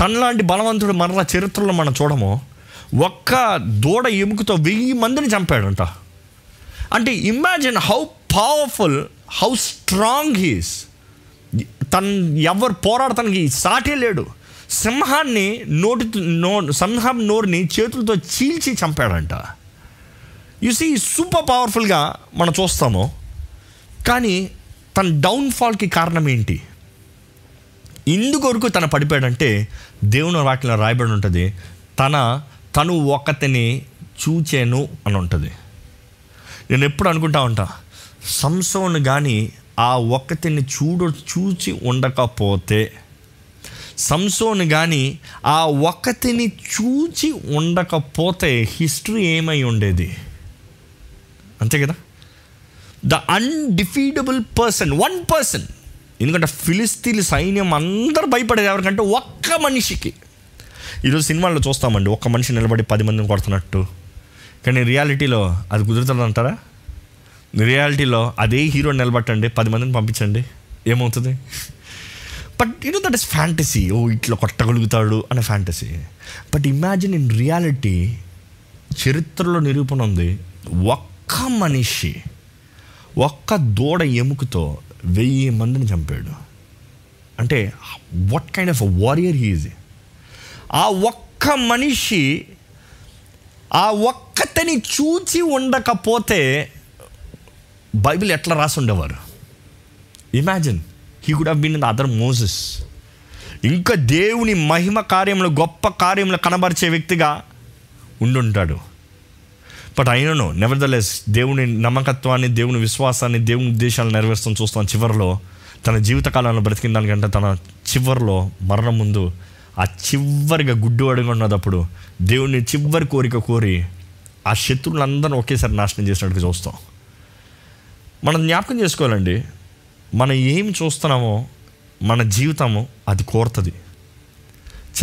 తనలాంటి బలవంతుడు మరలా చరిత్రలో మనం చూడము. ఒక్క దూడ ఎముకతో వెయ్యి మందిని చంపాడంట. అంటే imagine how powerful how strong he's తను ఎవరు పోరాడతానికి సాటే లేడు. సింహాన్ని నోటి నో సింహం నోరుని చేతులతో చీల్చి చంపాడంట. సీ సూపర్ పవర్ఫుల్గా మనం చూస్తాము. కానీ తన డౌన్ఫాల్కి కారణం ఏంటి? ఇందుకొరకు తన పడిపోయాడంటే దేవుని వాటిలో రాయబడి ఉంటుంది తన తను ఒకతిని చూచాను అని ఉంటుంది నేను ఎప్పుడు అనుకుంటా ఉంటాను సంసోను కానీ ఆ ఒక్కతిని చూడు చూచి ఉండకపోతే సంసోను కానీ ఆ ఒక్కతిని చూచి ఉండకపోతే హిస్టరీ ఏమై ఉండేది? అంతే కదా? The undefeatable person one person. ఎందుకంటే ఫిలిస్తీన్ సైన్యం అందరూ భయపడేది ఎవరికంటే ఒక్క మనిషికి. ఈరోజు సినిమాల్లో చూస్తామండి ఒక్క మనిషి నిలబడి పది మందిని కొడుతున్నట్టు. కానీ రియాలిటీలో అది కుదురుతుందంటారా? రియాలిటీలో అదే హీరో నిలబట్టండి పది మందిని పంపించండి ఏమవుతుంది? But you know that is fantasy ఓ ఇట్లా కొట్టగలుగుతాడు అనే fantasy but imagine in reality చరిత్రలో నిరూపణ ఉంది. ఒక్క మనిషి ఒక్క దూడ ఎముకతో వెయ్యి మందిని చంపాడు. అంటే what kind of warrior he's ఆ ఒక్క మనిషి ఆ ఒక్కతని చూచి ఉండకపోతే బైబిల్ ఎట్లా రాసి ఉండేవారు? Imagine he could have been in other Moses ఇంకా దేవుని మహిమ కార్యంలో గొప్ప కార్యంలో కనబరిచే వ్యక్తిగా ఉండుంటాడు. బట్ అయినను నెవర్ ద లెస్ దేవుని నమ్మకత్వాన్ని దేవుని విశ్వాసాన్ని దేవుని ఉద్దేశాలను నెరవేర్చడం చూస్తాం చివరిలో. తన జీవితకాలంలో బ్రతికిన దానికంటే తన చివరిలో మరణం ముందు ఆ చివరిగా గుడ్డు అడుగున్నదప్పుడు దేవుని చివరి కోరిక కోరి ఆ శత్రువులందరూ ఒకేసారి నాశనం చేసినట్టుగా చూస్తాం. మనం జ్ఞాపకం చేసుకోవాలండి మనం ఏం చూస్తున్నామో మన జీవితము అది కోరుతుంది.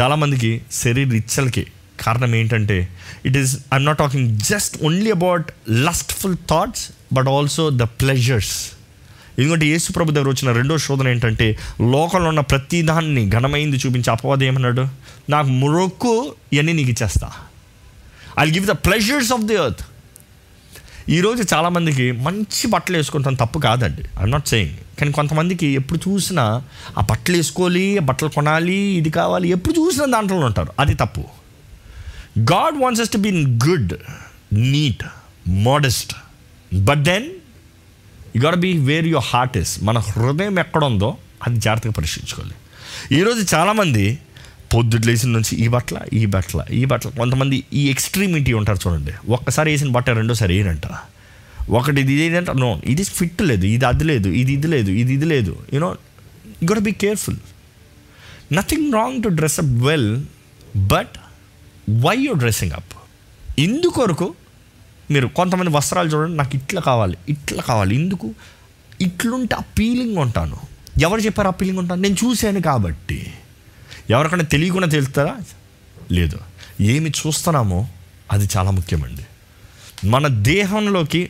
చాలామందికి శరీర ఇచ్చలకి కారణం ఏంటంటే it is I'm not talking just only about lustful thoughts but also the pleasures ఎందుకంటే యేసు ప్రభు దగ్గర వచ్చిన రెండో శోధన ఏంటంటే లోకంలో ఉన్న ప్రతి దాన్ని ఘనమైంది చూపించి అపవాదం ఏమన్నాడు? నాకు మొరొక్కు ఇవన్నీ నీకు ఇచ్చేస్తా. I give the pleasures of the earth ఈరోజు చాలామందికి మంచి బట్టలు వేసుకుంటాం తప్పు కాదండి. ఐఎమ్ నాట్ సెయింగ్ కానీ కొంతమందికి ఎప్పుడు చూసినా ఆ బట్టలు వేసుకోవాలి ఆ బట్టలు కొనాలి ఇది కావాలి ఎప్పుడు చూసినా దాంట్లో ఉంటారు. అది తప్పు. God wants us to been good neat modest but then you got be where your heart is మన హృదయం ఎక్కడ ఉందో అది జాగ్రత్తగా పరీక్షించుకోవాలి ఈరోజు చాలామంది పొద్దుట లేచిన నుంచి ఈ బట్టల ఈ బట్టల ఈ బట్టల కొంతమంది ఈ ఎక్స్ట్రీమిటీ ఉంటారు చూడండి. ఒక్కసారి వేసిన బట్ట రెండోసారి వేయనంట ఒకటి ఇది ఏంటంటే నో ఇది ఫిట్ లేదు ఇది అది లేదు ఇది ఇది లేదు ఇది ఇది లేదు. You know you got be careful nothing wrong to dress up well but why you dressing up ఇందుకొరకు మీరు కొంతమంది వస్త్రాలు చూడండి నాకు ఇట్లా కావాలి ఇట్లా కావాలి ఎందుకు ఇట్లుంటే ఆ ఉంటాను. ఎవరు చెప్పారు ఆ ఉంటాను? నేను చూశాను కాబట్టి. ఎవరికైనా తెలియకుండా తెలుస్తారా లేదు. ఏమి చూస్తున్నామో అది చాలా ముఖ్యమండి. మన దేహంలోకి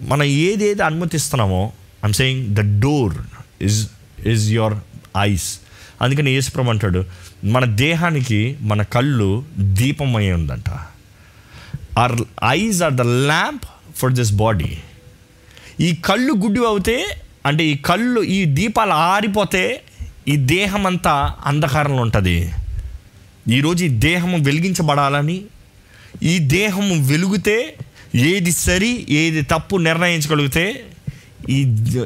మనం ఏదేది అనుమతిస్తున్నామో I'm saying the door is is your eyes అందుకని యేసుప్రభు అంటాడు మన దేహానికి మన కళ్ళు దీపమై ఉందంట. Our eyes are the lamp for this body ఈ కళ్ళు గుడ్డి అవుతే అంటే ఈ కళ్ళు ఈ దీపాలు ఆరిపోతే ఈ దేహం అంతా అంధకారంలో ఉంటుంది. ఈరోజు ఈ దేహము వెలిగించబడాలని ఈ దేహము వెలుగుతే ఏది సరి ఏది తప్పు నిర్ణయించగలిగితే ఈ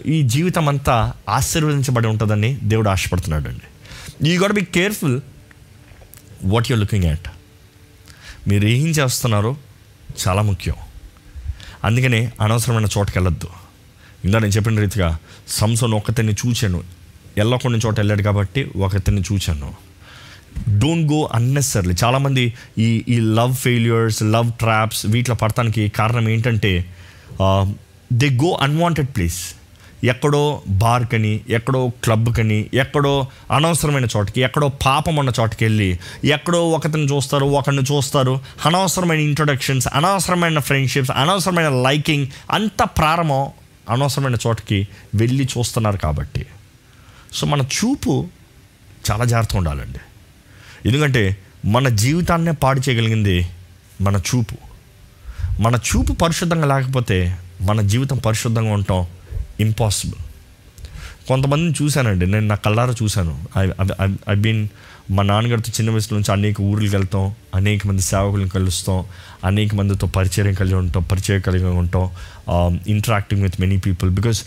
ఈ జీవితం అంతా ఆశీర్వదించబడి ఉంటుందని దేవుడు ఆశపడుతున్నాడు అండి ఈ got be careful what you looking at మీరు ఏం చేస్తున్నారో చాలా ముఖ్యం. అందుకనే అనవసరమైన చోటుకెళ్ళొద్దు. ఇందా నేను చెప్పిన రీతిగా సంసోన్ ఒక్కతని చూచాను. వెళ్ళకుండా చోట వెళ్ళాడు కాబట్టి ఒకతన్ని చూశాను డోంట్ గో అన్నెసర్లీ చాలామంది ఈ ఈ లవ్ ఫెయిల్యూర్స్ లవ్ ట్రాప్స్ వీటిలో పడటానికి కారణం ఏంటంటే దే గో అన్వాంటెడ్ ప్లేస్ ఎక్కడో బార్కని ఎక్కడో క్లబ్కని ఎక్కడో అనవసరమైన చోటకి ఎక్కడో పాపం ఉన్న చోటకి వెళ్ళి ఎక్కడో ఒకరిని చూస్తారు ఒకరిని చూస్తారు అనవసరమైన ఇంట్రొడక్షన్స్ అనవసరమైన ఫ్రెండ్షిప్స్ అనవసరమైన లైకింగ్ అంత ప్రారంభం అనవసరమైన చోటకి వెళ్ళి చూస్తున్నారు కాబట్టి. సో మన చూపు చాలా జాగ్రత్తగా ఉండాలండి. ఎందుకంటే మన జీవితాన్నే పాడు చేయగలిగింది మన చూపు. మన చూపు పరిశుద్ధంగా లేకపోతే మన జీవితం పరిశుద్ధంగా ఉండటం ఇంపాసిబుల్ కొంతమందిని చూశానండి నేను నా కళ్ళారా చూశాను. ఐ ఐ బీన్ మా నాన్నగారితో చిన్న వయసు నుంచి అనేక ఊర్లకు వెళ్తాం అనేక మంది సేవకులను కలుస్తాం అనేక మందితో పరిచయం కలిగి ఉంటాం పరిచయం కలిగి ఉంటాం interacting with many people because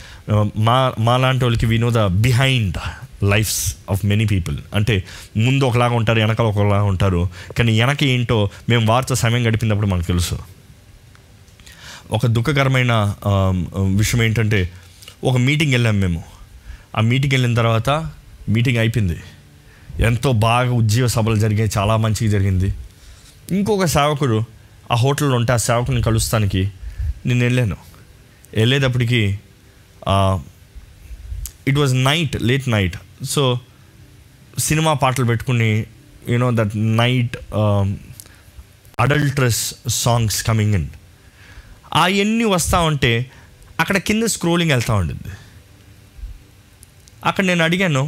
మా మా లాంటి వాళ్ళకి we know the behind lives of many people అంటే ముందు ఒకలాగా ఉంటారు వెనకాల ఒకలాగా ఉంటారు. కానీ వెనక ఏంటో మేము వారితో సమయం గడిపినప్పుడు మనకు తెలుసు. ఒక దుఃఖకరమైన um, విషయం ఏంటంటే ఒక మీటింగ్ వెళ్ళాము మేము. ఆ మీటింగ్ వెళ్ళిన తర్వాత మీటింగ్ అయిపోయింది. ఎంతో బాగా ఉద్యోగ సభలు జరిగాయి చాలా మంచిగా జరిగింది. ఇంకొక సేవకుడు ఆ హోటల్లో ఉంటే ఆ సేవకుని కలుస్తానికి నేను వెళ్ళాను. వెళ్ళేటప్పటికి it was night late night so cinema పాటలు పెట్టుకుని you know that night adulterous songs coming in అవన్నీ వస్తూ ఉంటే అక్కడ కింద స్క్రోలింగ్ వెళ్తూ ఉండింది. అక్కడ నేను అడిగాను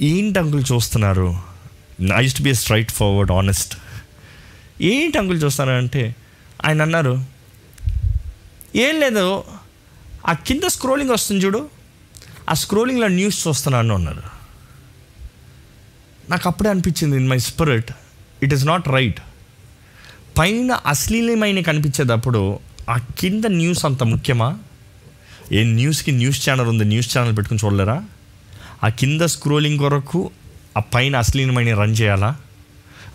ఏంటి అంకుల్ చూస్తున్నారు? I to be straight forward honest ఏంటి అంకుల్ చూస్తున్నారంటే ఆయన అన్నారు ఏం లేదు ఆ కింద స్క్రోలింగ్ వస్తుంది చూడు ఆ స్క్రోలింగ్లో న్యూస్ చూస్తున్నాను అన్నారు. నాకు అప్పుడే అనిపించింది in my spirit it is not right పైన అశ్లీలమైన కనిపించేటప్పుడు ఆ కింద న్యూస్ అంత ముఖ్యమా? ఏ న్యూస్కి న్యూస్ ఛానల్ ఉంది న్యూస్ ఛానల్ పెట్టుకుని చూడలేరా? ఆ కింద స్క్రోలింగ్ కొరకు ఆ పైన అశ్లీనమైన రన్ చేయాలా?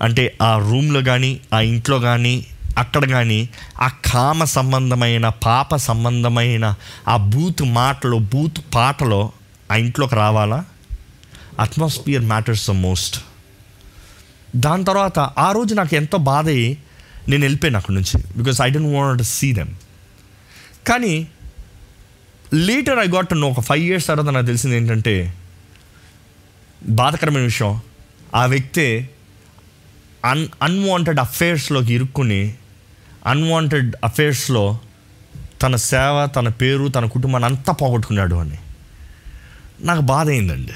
అంటే ఆ రూమ్లో కానీ ఆ ఇంట్లో కానీ అక్కడ కానీ ఆ కామ సంబంధమైన పాప సంబంధమైన ఆ బూత్ మాటలో బూత్ పాటలో ఆ ఇంట్లోకి రావాలా? అట్మాస్ఫియర్ మ్యాటర్స్ ద మోస్ట్ దాని తర్వాత ఆ రోజు నాకు ఎంతో బాధ అయ్యి నేను వెళ్ళిపోయాను అక్కడి నుంచి because I don't want see them కానీ లేటర్ ఐ గాట్ నో ఒక ఫైవ్ ఇయర్స్ తర్వాత నాకు తెలిసింది ఏంటంటే బాధకరమైన విషయం. ఆ వ్యక్తి అన్ అన్వాంటెడ్ అఫేర్స్లోకి ఇరుక్కుని అన్వాంటెడ్ అఫేర్స్లో తన సేవ తన పేరు తన కుటుంబాన్ని అంతా పోగొట్టుకున్నాడు అని. నాకు బాధ అయిందండి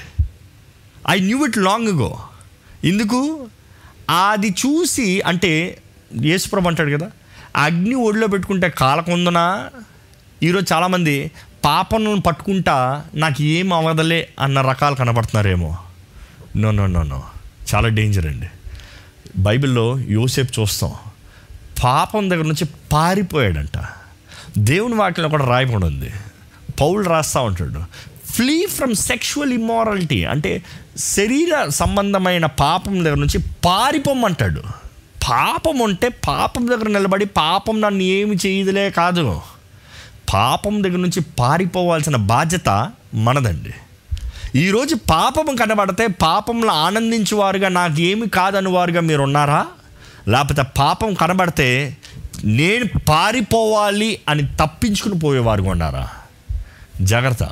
I knew it long go ఎందుకు? అది చూసి అంటే యేసుప్రభు అంటాడు కదా అగ్ని ఒడిలో పెట్టుకుంటే కాలకుందనా ఈరోజు చాలామంది పాపను పట్టుకుంటా నాకు ఏం అవ్వదలే అన్న రకాలు కనపడుతున్నారేమో నో నో నో నో చాలా డేంజర్ అండి. బైబిల్లో యోసేపు చూస్తాం. పాపం దగ్గర నుంచి పారిపోయాడంట. దేవుని వాటిలో కూడా రాయకుండా ఉంది పౌలు రాస్తూ ఉంటాడు. ఫ్లీ ఫ్రమ్ సెక్షువల్ ఇమ్మారాలిటీ అంటే శరీర సంబంధమైన పాపం దగ్గర నుంచి పారిపోమంటాడు. పాపం ఉంటే పాపం దగ్గర నిలబడి పాపం నన్ను ఏమి చేయదులే కాదు. పాపం దగ్గర నుంచి పారిపోవాల్సిన బాధ్యత మనదండి. ఈరోజు పాపం కనబడితే పాపంలో ఆనందించేవారుగా నాకు ఏమి కాదని వారుగా మీరు ఉన్నారా లేకపోతే పాపం కనబడితే నేను పారిపోవాలి అని తప్పించుకుని పోయేవారుగా ఉన్నారా? జాగ్రత్త.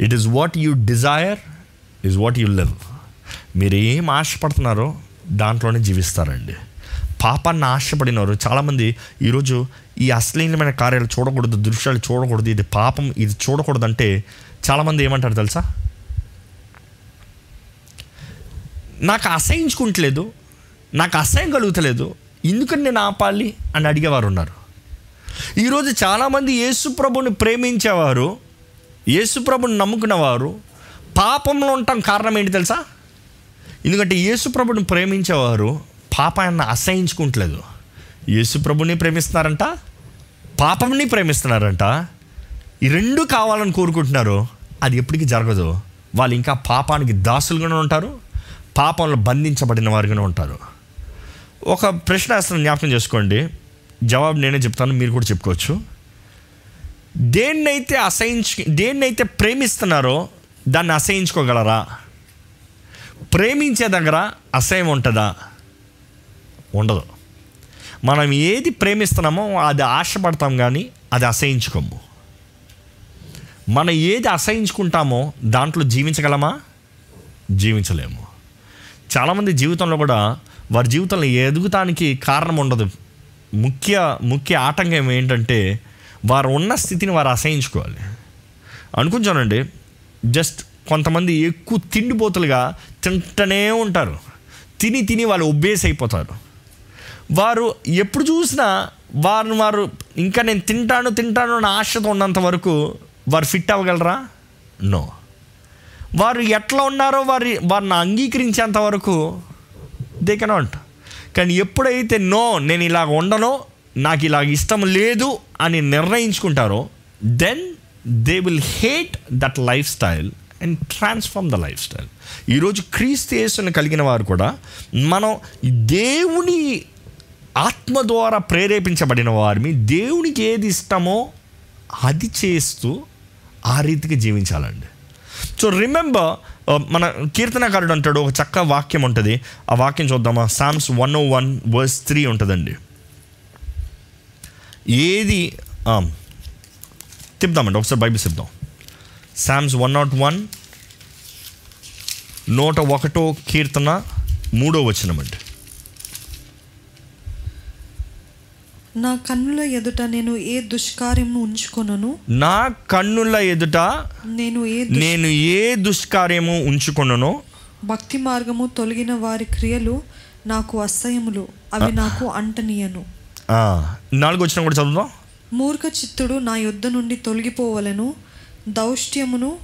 It is what you desire is what you live మీరు ఏం ఆశపడుతున్నారో దాంట్లోనే జీవిస్తారండి. పాపాన్ని ఆశపడినారు చాలామంది ఈరోజు ఈ అశ్లీలమైన కార్యాలు చూడకూడదు దృశ్యాలు చూడకూడదు ఇది పాపం ఇది చూడకూడదంటే చాలామంది ఏమంటారు తెలుసా? నాకు అసహించుకుంటలేదు నాకు అసహ్యం కలుగుతలేదు ఎందుకని నేను ఆపాలి అని అడిగేవారు ఉన్నారు. ఈరోజు చాలామంది యేసుప్రభుని ప్రేమించేవారు యేసుప్రభుని నమ్ముకునేవారు పాపంలో ఉండటం కారణం ఏంటి తెలుసా? ఎందుకంటే యేసుప్రభుని ప్రేమించేవారు పాపాన్ని అసహించుకుంటలేదు. యేసుప్రభుని ప్రేమిస్తున్నారంట పాపంని ప్రేమిస్తున్నారంట ఈ రెండు కావాలని కోరుకుంటున్నారు. అది ఎప్పటికీ జరగదు. వాళ్ళు ఇంకా పాపానికి దాసులుగానే ఉంటారు పాపంలో బంధించబడిన వారుగానే ఉంటారు. ఒక ప్రశ్న అసలు జ్ఞాపకం చేసుకోండి. జవాబు నేనే చెప్తాను మీరు కూడా చెప్పుకోవచ్చు. దేన్నైతే అసహించు దేన్నైతే ప్రేమిస్తున్నారో దాన్ని అసహించుకోగలరా? ప్రేమించే దగ్గర అసహ్యం ఉంటుందా? ఉండదు. మనం ఏది ప్రేమిస్తున్నామో అది ఆశపడతాం కానీ అది అసహించుకోము. మనం ఏది అసహించుకుంటామో దాంట్లో జీవించగలమా? జీవించలేము. చాలామంది జీవితంలో కూడా వారి జీవితంలో ఎదుగుతానికి కారణం ఉండదు. ముఖ్య ముఖ్య ఆటంకం ఏంటంటే వారు ఉన్న స్థితిని వారు అసహించుకోవాలి. అనుకుంటానండి జస్ట్ కొంతమంది ఎక్కువ తిండిపోతులుగా తింటనే ఉంటారు. తిని తిని వాళ్ళు ఒబ్బేస్ అయిపోతారు వారు ఎప్పుడు చూసినా వారిని వారు ఇంకా నేను తింటాను తింటాను అన్న ఆశతో ఉన్నంత వరకు వారు ఫిట్ అవ్వగలరా? నో వారు ఎట్లా ఉన్నారో వారి వారిని అంగీకరించేంత వరకు దే కెనాట్ కానీ ఎప్పుడైతే నో నేను ఇలాగ ఉండనో నాకు ఇలాగ ఇష్టం లేదు అని నిర్ణయించుకుంటారో then they will hate that life style and transform the life style ఈరోజు క్రీస్తు యేసుని కలిగిన వారు కూడా మనం దేవుని ఆత్మ ద్వారా ప్రేరేపించబడిన వారిని దేవునికి ఏది ఇష్టమో అది చేస్తూ ఆ రీతికి జీవించాలండి. సో రిమెంబర్ uh, మన కీర్తనకారుడు అంటాడు ఒక చక్క వాక్యం ఉంటుంది. ఆ వాక్యం చూద్దామా? Psalms one oh one verse three ఉంటుందండి. ఏది తిప్పుదామండి ఒకసారి బైబిల్ చెప్దాం సామ్స్ వన్ నాట్ వన్ నూట ఒకటో కీర్తన మూడో వచ్చినమండి నా కన్నుల ఎదుట నేను ఏ దుష్కార్యము ఉంచుకొనను? నా కన్నుల ఎదుట నేను ఏ నేను ఏ దుష్కార్యము ఉంచుకొనను? భక్తి మార్గము తొలగిన వారి క్రియలు నాకు అసహ్యములు అవి నాకు అంటనీయను. నాలుగు వచ్చిన కూడా చదువుదాం. మూర్ఖ చిత్తుడు నా యొద్ద నుండి తొలగిపోవలను దౌష్ట్యమును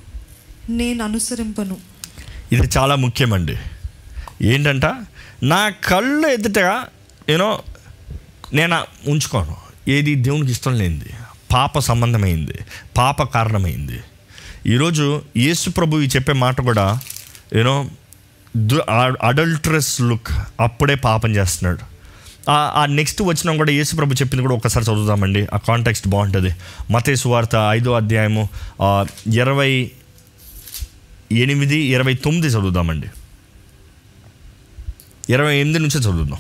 నేను అనుసరింపను. ఇది చాలా ముఖ్యమండి. ఏంటంట? నా కళ్ళు ఎదుట యూనో నేను ఉంచుకోను. ఏది దేవునికి ఇష్టం లేనిది. పాప సంబంధమైంది. పాప కారణమైంది. ఈరోజు యేసు ప్రభు చెప్పే మాట కూడా యూనో అడల్ట్రస్ లుక్ అప్పుడే పాపం చేస్తున్నాడు. ఆ- నెక్స్ట్ వచ్చిన కూడా యేసు ప్రభు చెప్పింది కూడా ఒకసారి చదువుదామండి. ఆ కాంటెక్స్ట్ బాగుంటుంది. మతేసు వార్త ఐదో అధ్యాయము ఇరవై ఎనిమిది ఇరవై తొమ్మిది చదువుదామండి. ఇరవై ఎనిమిది నుంచే చదువుదాం.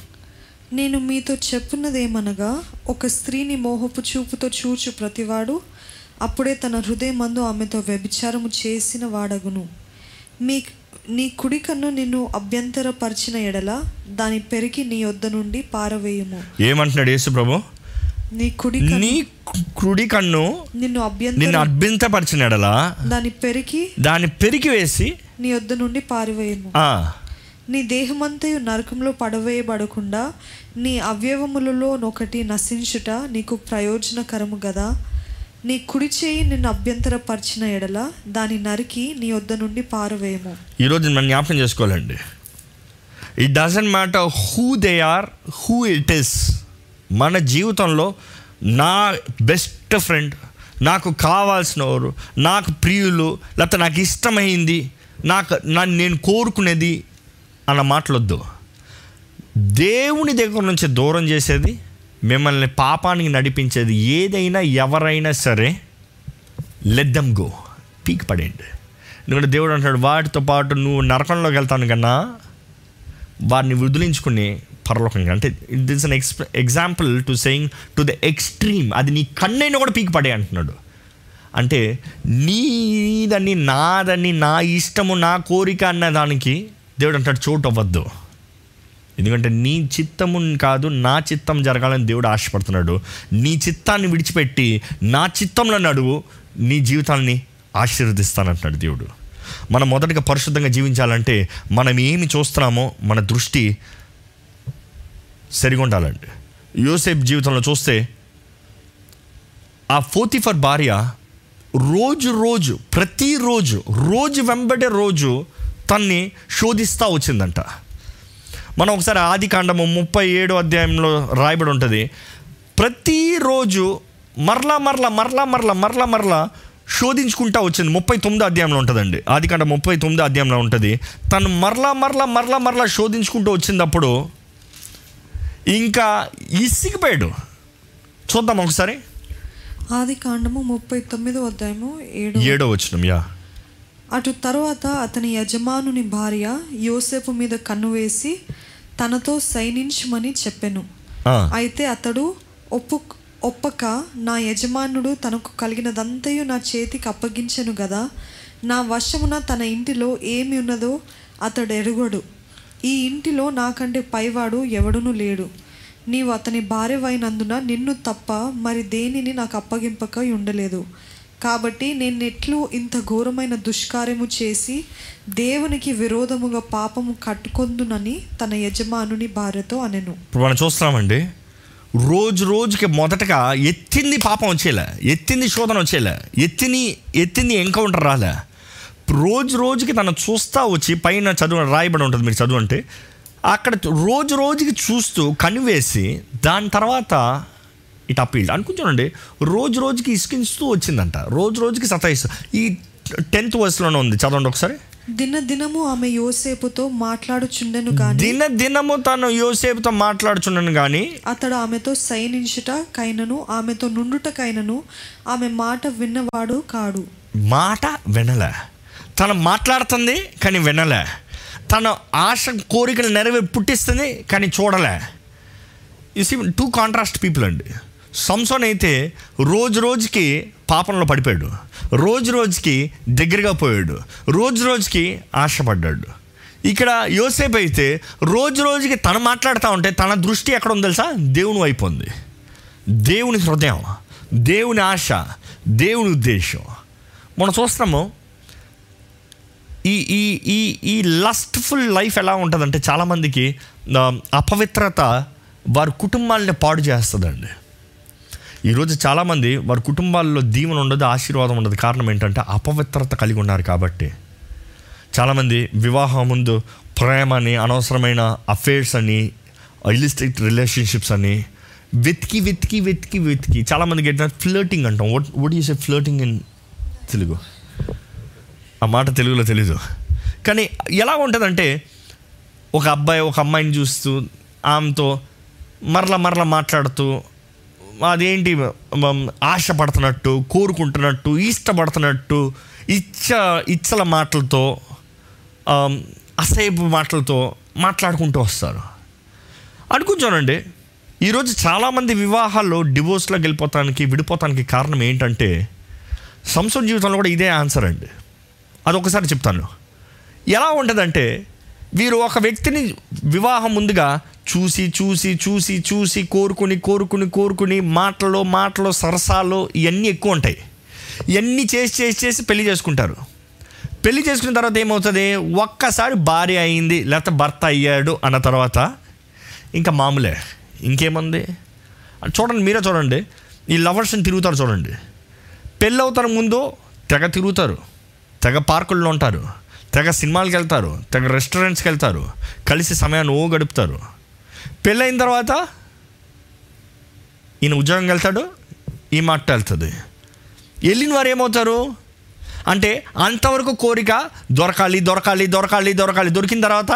నేను మీతో చెప్పున్నదేమనగా ఒక స్త్రీని మోహపు చూపుతో చూచు ప్రతివాడు అప్పుడే తన హృదయమందు ఆమెతో వ్యభిచారము చేసిన వాడగును. మీ నీ కుడి కన్ను నిన్ను అభ్యంతరపరిచిన ఎడల దాని పెరిగి నీ వద్ద నుండి పారవేయము. ఏమంటున్నాడు యేసు ప్రభు? నీ కుడి నీ కుడి కన్ను నిన్ను నిన్ను అభ్యంతర అభ్యంతపరిచినడలా దాని పెరికి దాన్ని పెరికి వేసి నీ వద్ద నుండి పారివేయము. నీ దేహమంతయు నరకంలో పడవేయబడకుండా నీ అవయవములలో ఒకటి నశించుట నీకు ప్రయోజనకరము గదా. నీ కుడి చేయి నిన్ను అభ్యంతరపరిచిన ఎడల దాని నరికి నీ వద్ద నుండి పారవేయము. ఈరోజు మనం జ్ఞాపకం చేసుకోవాలండి. It doesn't matter who they are who it is మన జీవితంలో నా బెస్ట్ ఫ్రెండ్ నాకు కావాల్సిన వారు నాకు ప్రియులు లేకపోతే నాకు ఇష్టమైంది నాకు నన్ను నేను కోరుకునేది అన్న మాటలొద్దు. దేవుని దగ్గర నుంచి దూరం చేసేది మిమ్మల్ని పాపానికి నడిపించేది ఏదైనా ఎవరైనా సరే లెద్దం గో పీక్ పడేయండి ఎందుకంటే దేవుడు అంటాడు వాటితో పాటు నువ్వు నరకంలోకి వెళ్తాను కన్నా వారిని వదిలించుకుని పరలోకంగా. అంటే it is an ex example to saying to the extreme అది నీ కన్నైనా కూడా పీక్ పడే అంటున్నాడు. అంటే నీదని నాదని నా ఇష్టము నా కోరిక అన్న దానికి దేవుడు అంటాడు చోటు అవ్వద్దు ఎందుకంటే నీ చిత్తము కాదు నా చిత్తం జరగాలని దేవుడు ఆశపడుతున్నాడు. నీ చిత్తాన్ని విడిచిపెట్టి నా చిత్తంలో నడువు నీ జీవితాన్ని ఆశీర్వదిస్తానంటున్నాడు దేవుడు. మనం మొదటగా పరిశుద్ధంగా జీవించాలంటే మనం ఏమి చూస్తున్నామో మన దృష్టి సరిగా ఉండాలండి. యోసేపు జీవితంలో చూస్తే ఆ ఫోతిఫర్ భార్య రోజు రోజు ప్రతిరోజు రోజు వెంబడే రోజు తన్ని శోధిస్తూ వచ్చిందంట. మనం ఒకసారి ఆది కాండము ముప్పై ఏడు అధ్యాయంలో రాయబడి ఉంటుంది. ప్రతిరోజు మరలా మరలా మరలా మరలా మరలా మరలా శోధించుకుంటా వచ్చింది. ముప్పై తొమ్మిదో అధ్యాయంలో ఉంటుందండి. ఆది కాండ ముప్పై తొమ్మిదో అధ్యాయంలో ఉంటుంది. తను మరలా మరలా మరలా మరలా శోధించుకుంటూ వచ్చినప్పుడు ఇంకా ఇసిగిపోయాడు. చూద్దాం ఒకసారి. ఆది కాండము ముప్పై తొమ్మిదో అధ్యాయము ఏడు ఏడో వచ్చినం యా. అటు తరువాత అతని యజమానుని భార్య యోసేపు మీద కన్ను వేసి తనతో సైనించమని చెప్పెను. అయితే అతడు ఒప్పు ఒప్పక నా యజమానుడు తనకు కలిగినదంతయు నా చేతికి అప్పగించెను గదా నా వశమున తన ఇంటిలో ఏమి ఉన్నదో అతడు ఎరుగడు. ఈ ఇంటిలో నాకంటే పైవాడు ఎవడునూ లేడు. నీవు అతని భార్యవైనందున నిన్ను తప్ప మరి దేనిని నాకు అప్పగింపక ఉండలేదు. కాబట్టి నేను ఎట్లు ఇంత ఘోరమైన దుష్కార్యము చేసి దేవునికి విరోధముగా పాపము కట్టుకొందునని తన యజమానుని భార్యతో అనెను. ఇప్పుడు మనం చూస్తున్నామండి రోజు రోజుకి మొదటగా ఎత్తింది పాపం వచ్చేలే ఎత్తింది శోధన వచ్చేలే ఎత్తిని ఎత్తింది ఎన్కౌంటర్ రాలే. రోజు రోజుకి తను చూస్తా వచ్చి పైన చదువు రాయబడి ఉంటుంది మీరు చదువు అంటే అక్కడ రోజు రోజుకి చూస్తూ కనివేసి దాని తర్వాత ఇట్ అప్పీల్డ్ అనుకుంటానండి రోజు రోజుకి ఇసుకిస్తూ వచ్చిందంట. రోజు రోజుకి సతాయిస్తూ. ఈ టెన్త్ వర్స్లోనే ఉంది. చదవండి ఒకసారి. దిన దినము ఆమె యోసేపుతో మాట్లాడుచుండెను గాని దిన దినము తను యోసేపుతో మాట్లాడుచున్నాను కానీ అతడు ఆమెతో సైనించుట కైనను ఆమెతో నుండుట కైనను ఆమె మాట విన్నవాడు కాడు. మాట వినలే. తను మాట్లాడుతుంది కానీ వినలే. తన ఆశ కోరికలు నెరవేరి పుట్టిస్తుంది కానీ చూడలే. ఇసి టూ కాంట్రాస్ట్ పీపుల్ అండి. సంసోన్ అయితే రోజు రోజుకి పాపంలో పడిపోయాడు. రోజు రోజుకి దగ్గరగా పోయాడు. రోజు రోజుకి ఆశపడ్డాడు. ఇక్కడ యోసేపు అయితే రోజు రోజుకి తను మాట్లాడుతూ ఉంటే తన దృష్టి ఎక్కడ ఉంది తెలుసా? దేవుని వైపు ఉంది. దేవుని హృదయం దేవుని ఆశ దేవుని ఉద్దేశం. మనం చూస్తున్నాము ఈ ఈ ఈ ఈ లస్ట్ఫుల్ లైఫ్ ఎలా ఉంటుందంటే చాలామందికి అపవిత్రత వారి కుటుంబాలని పాడు చేస్తుందండి. ఈరోజు చాలామంది వారి కుటుంబాల్లో దీవెన ఉండదు ఆశీర్వాదం ఉండదు. కారణం ఏంటంటే అపవిత్రత కలిగి ఉన్నారు కాబట్టి. చాలామంది వివాహం ముందు ప్రేమని అనవసరమైన అఫేర్స్ అని ఇలిస్టిక్ రిలేషన్షిప్స్ అని వెతికి వెతికి వెతికి వెతికి చాలామందికి ఏంటంటే ఫ్లర్టింగ్ అంటాం. What what is a flirting in Telugu? ఆ మాట తెలుగులో తెలీదు. కానీ ఎలా ఉంటుందంటే ఒక అబ్బాయి ఒక అమ్మాయిని చూస్తూ ఆమెతో మరల మరల మాట్లాడుతూ అదేంటి ఆశపడుతున్నట్టు కోరుకుంటున్నట్టు ఇష్టపడుతున్నట్టు ఇచ్చ ఇచ్చల మాటలతో ఆమ్, అసహ్యపు మాటలతో మాట్లాడుకుంటూ వస్తారు. అనుకుంటానండి ఈరోజు చాలామంది వివాహాల్లో డివోర్స్లోకి వెళ్ళిపోతానికి విడిపోతానికి కారణం ఏంటంటే సంసోన్ జీవితంలో కూడా ఇదే ఆన్సర్ అండి. అది ఒకసారి చెప్తాను. ఎలా ఉంటుందంటే వీరు ఒక వ్యక్తిని వివాహం ముందుగా చూసి చూసి చూసి చూసి కోరుకుని కోరుకుని కోరుకుని మాటలు మాటలు సరసాలు ఇవన్నీ ఎక్కువ ఉంటాయి. ఇవన్నీ చేసి చేసి చేసి పెళ్ళి చేసుకుంటారు. పెళ్ళి చేసుకున్న తర్వాత ఏమవుతుంది? ఒక్కసారి భార్య అయింది లేకపోతే భర్త అయ్యాడు అన్న తర్వాత ఇంకా మామూలే. ఇంకేముంది? చూడండి మీరే చూడండి. ఈ లవర్స్ని తిరుగుతారు చూడండి. పెళ్ళవుతారు ముందు తెగ తిరుగుతారు. తెగ పార్కుల్లో ఉంటారు. తెగ సినిమాలకు వెళ్తారు తెగ రెస్టారెంట్స్కి వెళ్తారు కలిసి సమయాన్ని ఓ గడుపుతారు పెళ్ళైన తర్వాత ఈయన ఉద్యోగం వెళ్తాడు ఈ మాట వెళ్తుంది వెళ్ళిన వారు ఏమవుతారు? అంటే అంతవరకు కోరిక దొరకాలి దొరకాలి దొరకాలి దొరకాలి దొరికిన తర్వాత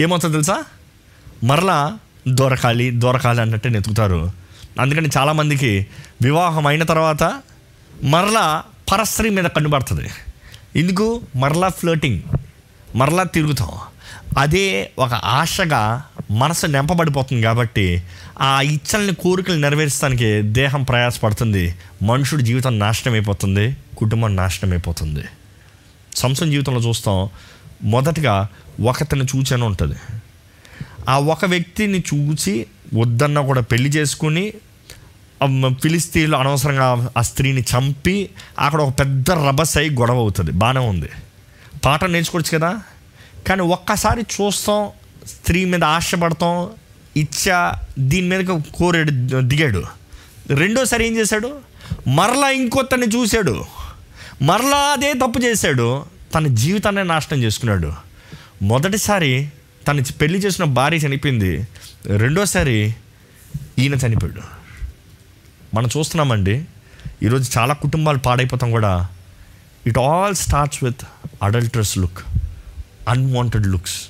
ఏమవుతుంది తెలుసా? మరలా దొరకాలి దొరకాలి అన్నట్టే నెతుకుతారు అందుకని చాలామందికి వివాహం అయిన తర్వాత మరలా పరస్త్రీ మీద కన్నుపడుతుంది ఎందుకు మరలా ఫ్లోటింగ్ మరలా తిరుగుతాం. అదే ఒక ఆశగా మనసు నింపబడిపోతుంది కాబట్టి ఆ ఇచ్చల్ని కోరికలు నెరవేర్చడానికి దేహం ప్రయాసపడుతుంది. మనుషుడి జీవితం నాశనం అయిపోతుంది కుటుంబం నాశనం అయిపోతుంది. సంసం జీవితంలో చూస్తాం మొదటగా ఒకతను చూచాను ఉంటుంది. ఆ ఒక వ్యక్తిని చూసి వద్దన్నా కూడా పెళ్ళి చేసుకుని ఫిలిస్తీన్లు అనవసరంగా ఆ స్త్రీని చంపి అక్కడ ఒక పెద్ద రభస అయి గొడవ అవుతుంది. బాగానే ఉంది. పాట నేర్చుకోవచ్చు కదా? కానీ ఒక్కసారి చూస్తాం స్త్రీ మీద ఆశపడతాం ఇచ్చా దీని మీద కోరాడు దిగాడు. రెండోసారి ఏం చేశాడు? మరలా ఇంకొత్తని చూశాడు. మరలా అదే తప్పు చేశాడు. తన జీవితాన్ని నాశనం చేసుకున్నాడు. మొదటిసారి తను పెళ్ళి చేసిన భార్య చనిపోయింది. రెండోసారి ఈయన చనిపోయాడు. మనం చూస్తున్నామండి ఈరోజు చాలా కుటుంబాలు పాడైపోతాం కూడా. It all starts with adulterous look unwanted looks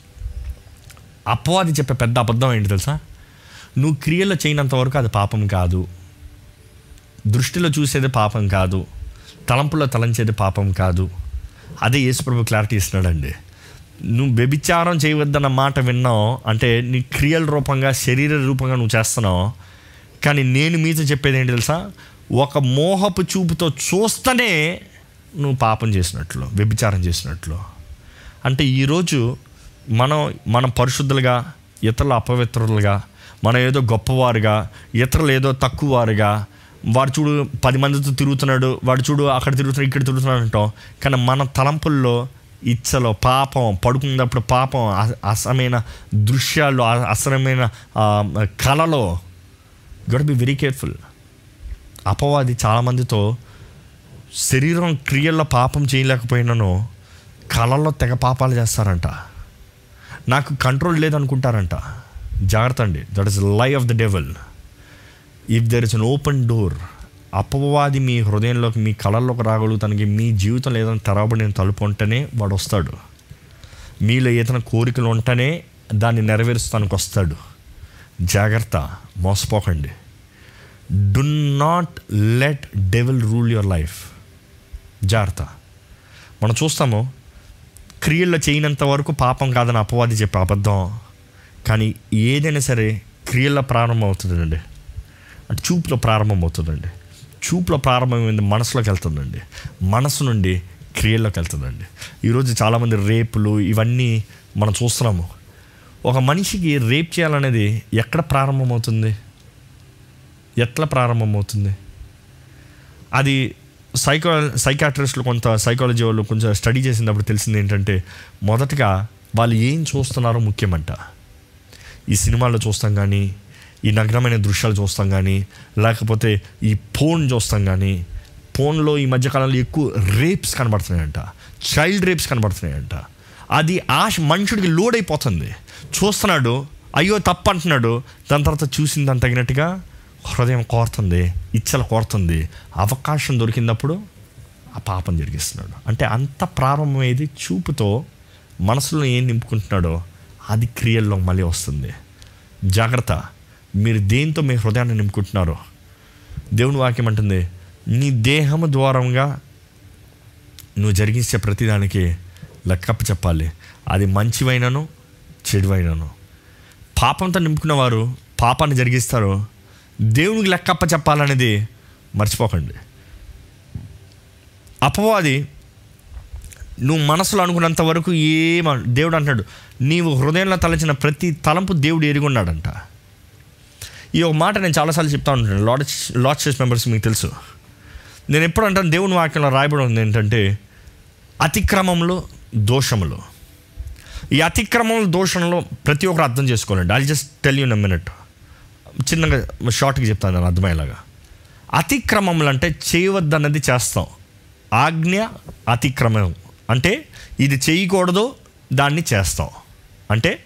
అపవాది చెప్పే పెద్ద అబద్ధం ఏంటి తెలుసా? నువ్వు క్రియలు చేయనంత వరకు అది పాపం కాదు. దృష్టిలో చూసేది పాపం కాదు. తలంపులో తలంచేది పాపం కాదు. అదే యేసుప్రభు క్లారిటీ ఇస్తున్నాడండి. నువ్వు వ్యభిచారం చేయవద్దన్న మాట విన్నావు అంటే నీ క్రియల రూపంగా శరీర రూపంగా నువ్వు చేస్తున్నావు. కానీ నేను మీతో చెప్పేది ఏంటి తెలుసా? ఒక మోహపు చూపుతో చూస్తేనే నువ్వు పాపం చేసినట్లు వ్యభిచారం చేసినట్లు. అంటే ఈరోజు మనం మనం పరిశుద్ధులుగా ఇతరులు అపవిత్రులుగా మనం ఏదో గొప్పవారుగా ఇతరులు ఏదో తక్కువవారుగా వాడు చూడు పది మందితో తిరుగుతున్నాడు వాడు చూడు అక్కడ తిరుగుతున్నాడు ఇక్కడ తిరుగుతున్నాడు అంటాం. కానీ మన తలంపుల్లో ఇచ్చలో పాపం పడుకున్నప్పుడు పాపం అసమైన దృశ్యాలు అ- కళలో గట్ బి వెరీ కేర్ఫుల్ అపవాది చాలామందితో శరీరం క్రియల్లో పాపం చేయలేకపోయినాను కళల్లో తెగ పాపాలు చేస్తారంట. నాకు కంట్రోల్ లేదనుకుంటారంట. జాగ్రత్త అండి. That is lie of the devil if there is an open door అపవాది మీ హృదయంలోకి మీ కళల్లోకి రాగలుగుతానికి మీ జీవితంలో ఏదైనా తెరవబడిన తలుపు ఉంటేనే వాడు వస్తాడు. మీలో ఏదైనా కోరికలు ఉంటేనే దాన్ని నెరవేరుస్తానికి వస్తాడు. జాగ్రత్త. మోసపోకండి do not let devil rule your life జాగ్రత్త. మనం చూస్తాము క్రియల్లో చేయనంత వరకు పాపం కాదని అపవాది చెప్పే అబద్ధం. కానీ ఏదైనా సరే క్రియల్లో ప్రారంభమవుతుందండి అంటే చూపులో ప్రారంభమవుతుందండి చూపులో ప్రారంభమైంది మనసులోకి వెళ్తుందండి. మనసు నుండి క్రియల్లోకి వెళ్తుందండి. ఈరోజు చాలామంది రేపులు ఇవన్నీ మనం చూస్తున్నాము. ఒక మనిషికి రేప్ చేయాలనేది ఎక్కడ ప్రారంభమవుతుంది? ఎట్లా ప్రారంభమవుతుంది? అది సైకో సైకాట్రిస్టులు కొంత సైకాలజీ వాళ్ళు కొంచెం స్టడీ చేసినప్పుడు తెలిసింది ఏంటంటే మొదటగా వాళ్ళు ఏం చూస్తున్నారో ముఖ్యమంట. ఈ సినిమాల్లో చూస్తాం కానీ ఈ నగ్నమైన దృశ్యాలు చూస్తాం కానీ లేకపోతే ఈ ఫోన్ చూస్తాం కానీ ఫోన్లో ఈ మధ్యకాలంలో ఎక్కువ రేప్స్ కనబడుతున్నాయంట. చైల్డ్ రేప్స్ కనబడుతున్నాయంట. అది ఆశ మనుషుడికి లోడ్ అయిపోతుంది చూస్తున్నాడు అయ్యో తప్పు అంటున్నాడు దాని తర్వాత చూసిన దాని తగినట్టుగా హృదయం కోరుతుంది ఇచ్చలు కోరుతుంది. అవకాశం దొరికినప్పుడు ఆ పాపం జరిగిస్తున్నాడు. అంటే అంత ప్రారంభమయ్యేది చూపుతో మనసులో ఏం నింపుకుంటున్నాడో అది క్రియల్లో మళ్ళీ వస్తుంది. జాగ్రత్త. మీరు దేంతో మీ హృదయాన్ని నింపుకుంటున్నారో? దేవుని వాక్యం అంటుంది నీ దేహము ద్వారంగా నువ్వు జరిగించే ప్రతిదానికి లెక్కప్ప చెప్పాలి. అది మంచివైనను చెడువైనను. పాపంతో నింపుకున్న వారు పాపాన్ని జరిగిస్తారు. దేవునికి లెక్కప్ప చెప్పాలనేది మర్చిపోకండి. అపవాది నువ్వు మనసులో అనుకున్నంత వరకు ఏమ దేవుడు అంటాడు నీవు హృదయంలో తలచిన ప్రతి తలంపు దేవుడు ఎరుగున్నాడంట ఈ ఒక మాట నేను చాలాసార్లు చెప్తా ఉంటాను లాడ్ లాడ్ చేస్ మెంబర్స్ మీకు తెలుసు. నేను ఎప్పుడు అంటాను దేవుని వాక్యంలో రాయబడి ఉంది ఏంటంటే అతిక్రమంలో దోషములు. ఈ అతిక్రమం దోషంలో ప్రతి ఒక్కరు అర్థం చేసుకోవాలండి. I just tell you minute చిన్నగా షార్ట్గా చెప్తాను నేను అర్థమయ్యేలాగా. అతిక్రమములు అంటే చేయవద్దన్నది చేస్తాం. ఆజ్ఞ అతిక్రమం. అంటే ఇది చేయకూడదు దాన్ని చేస్తాం. అంటే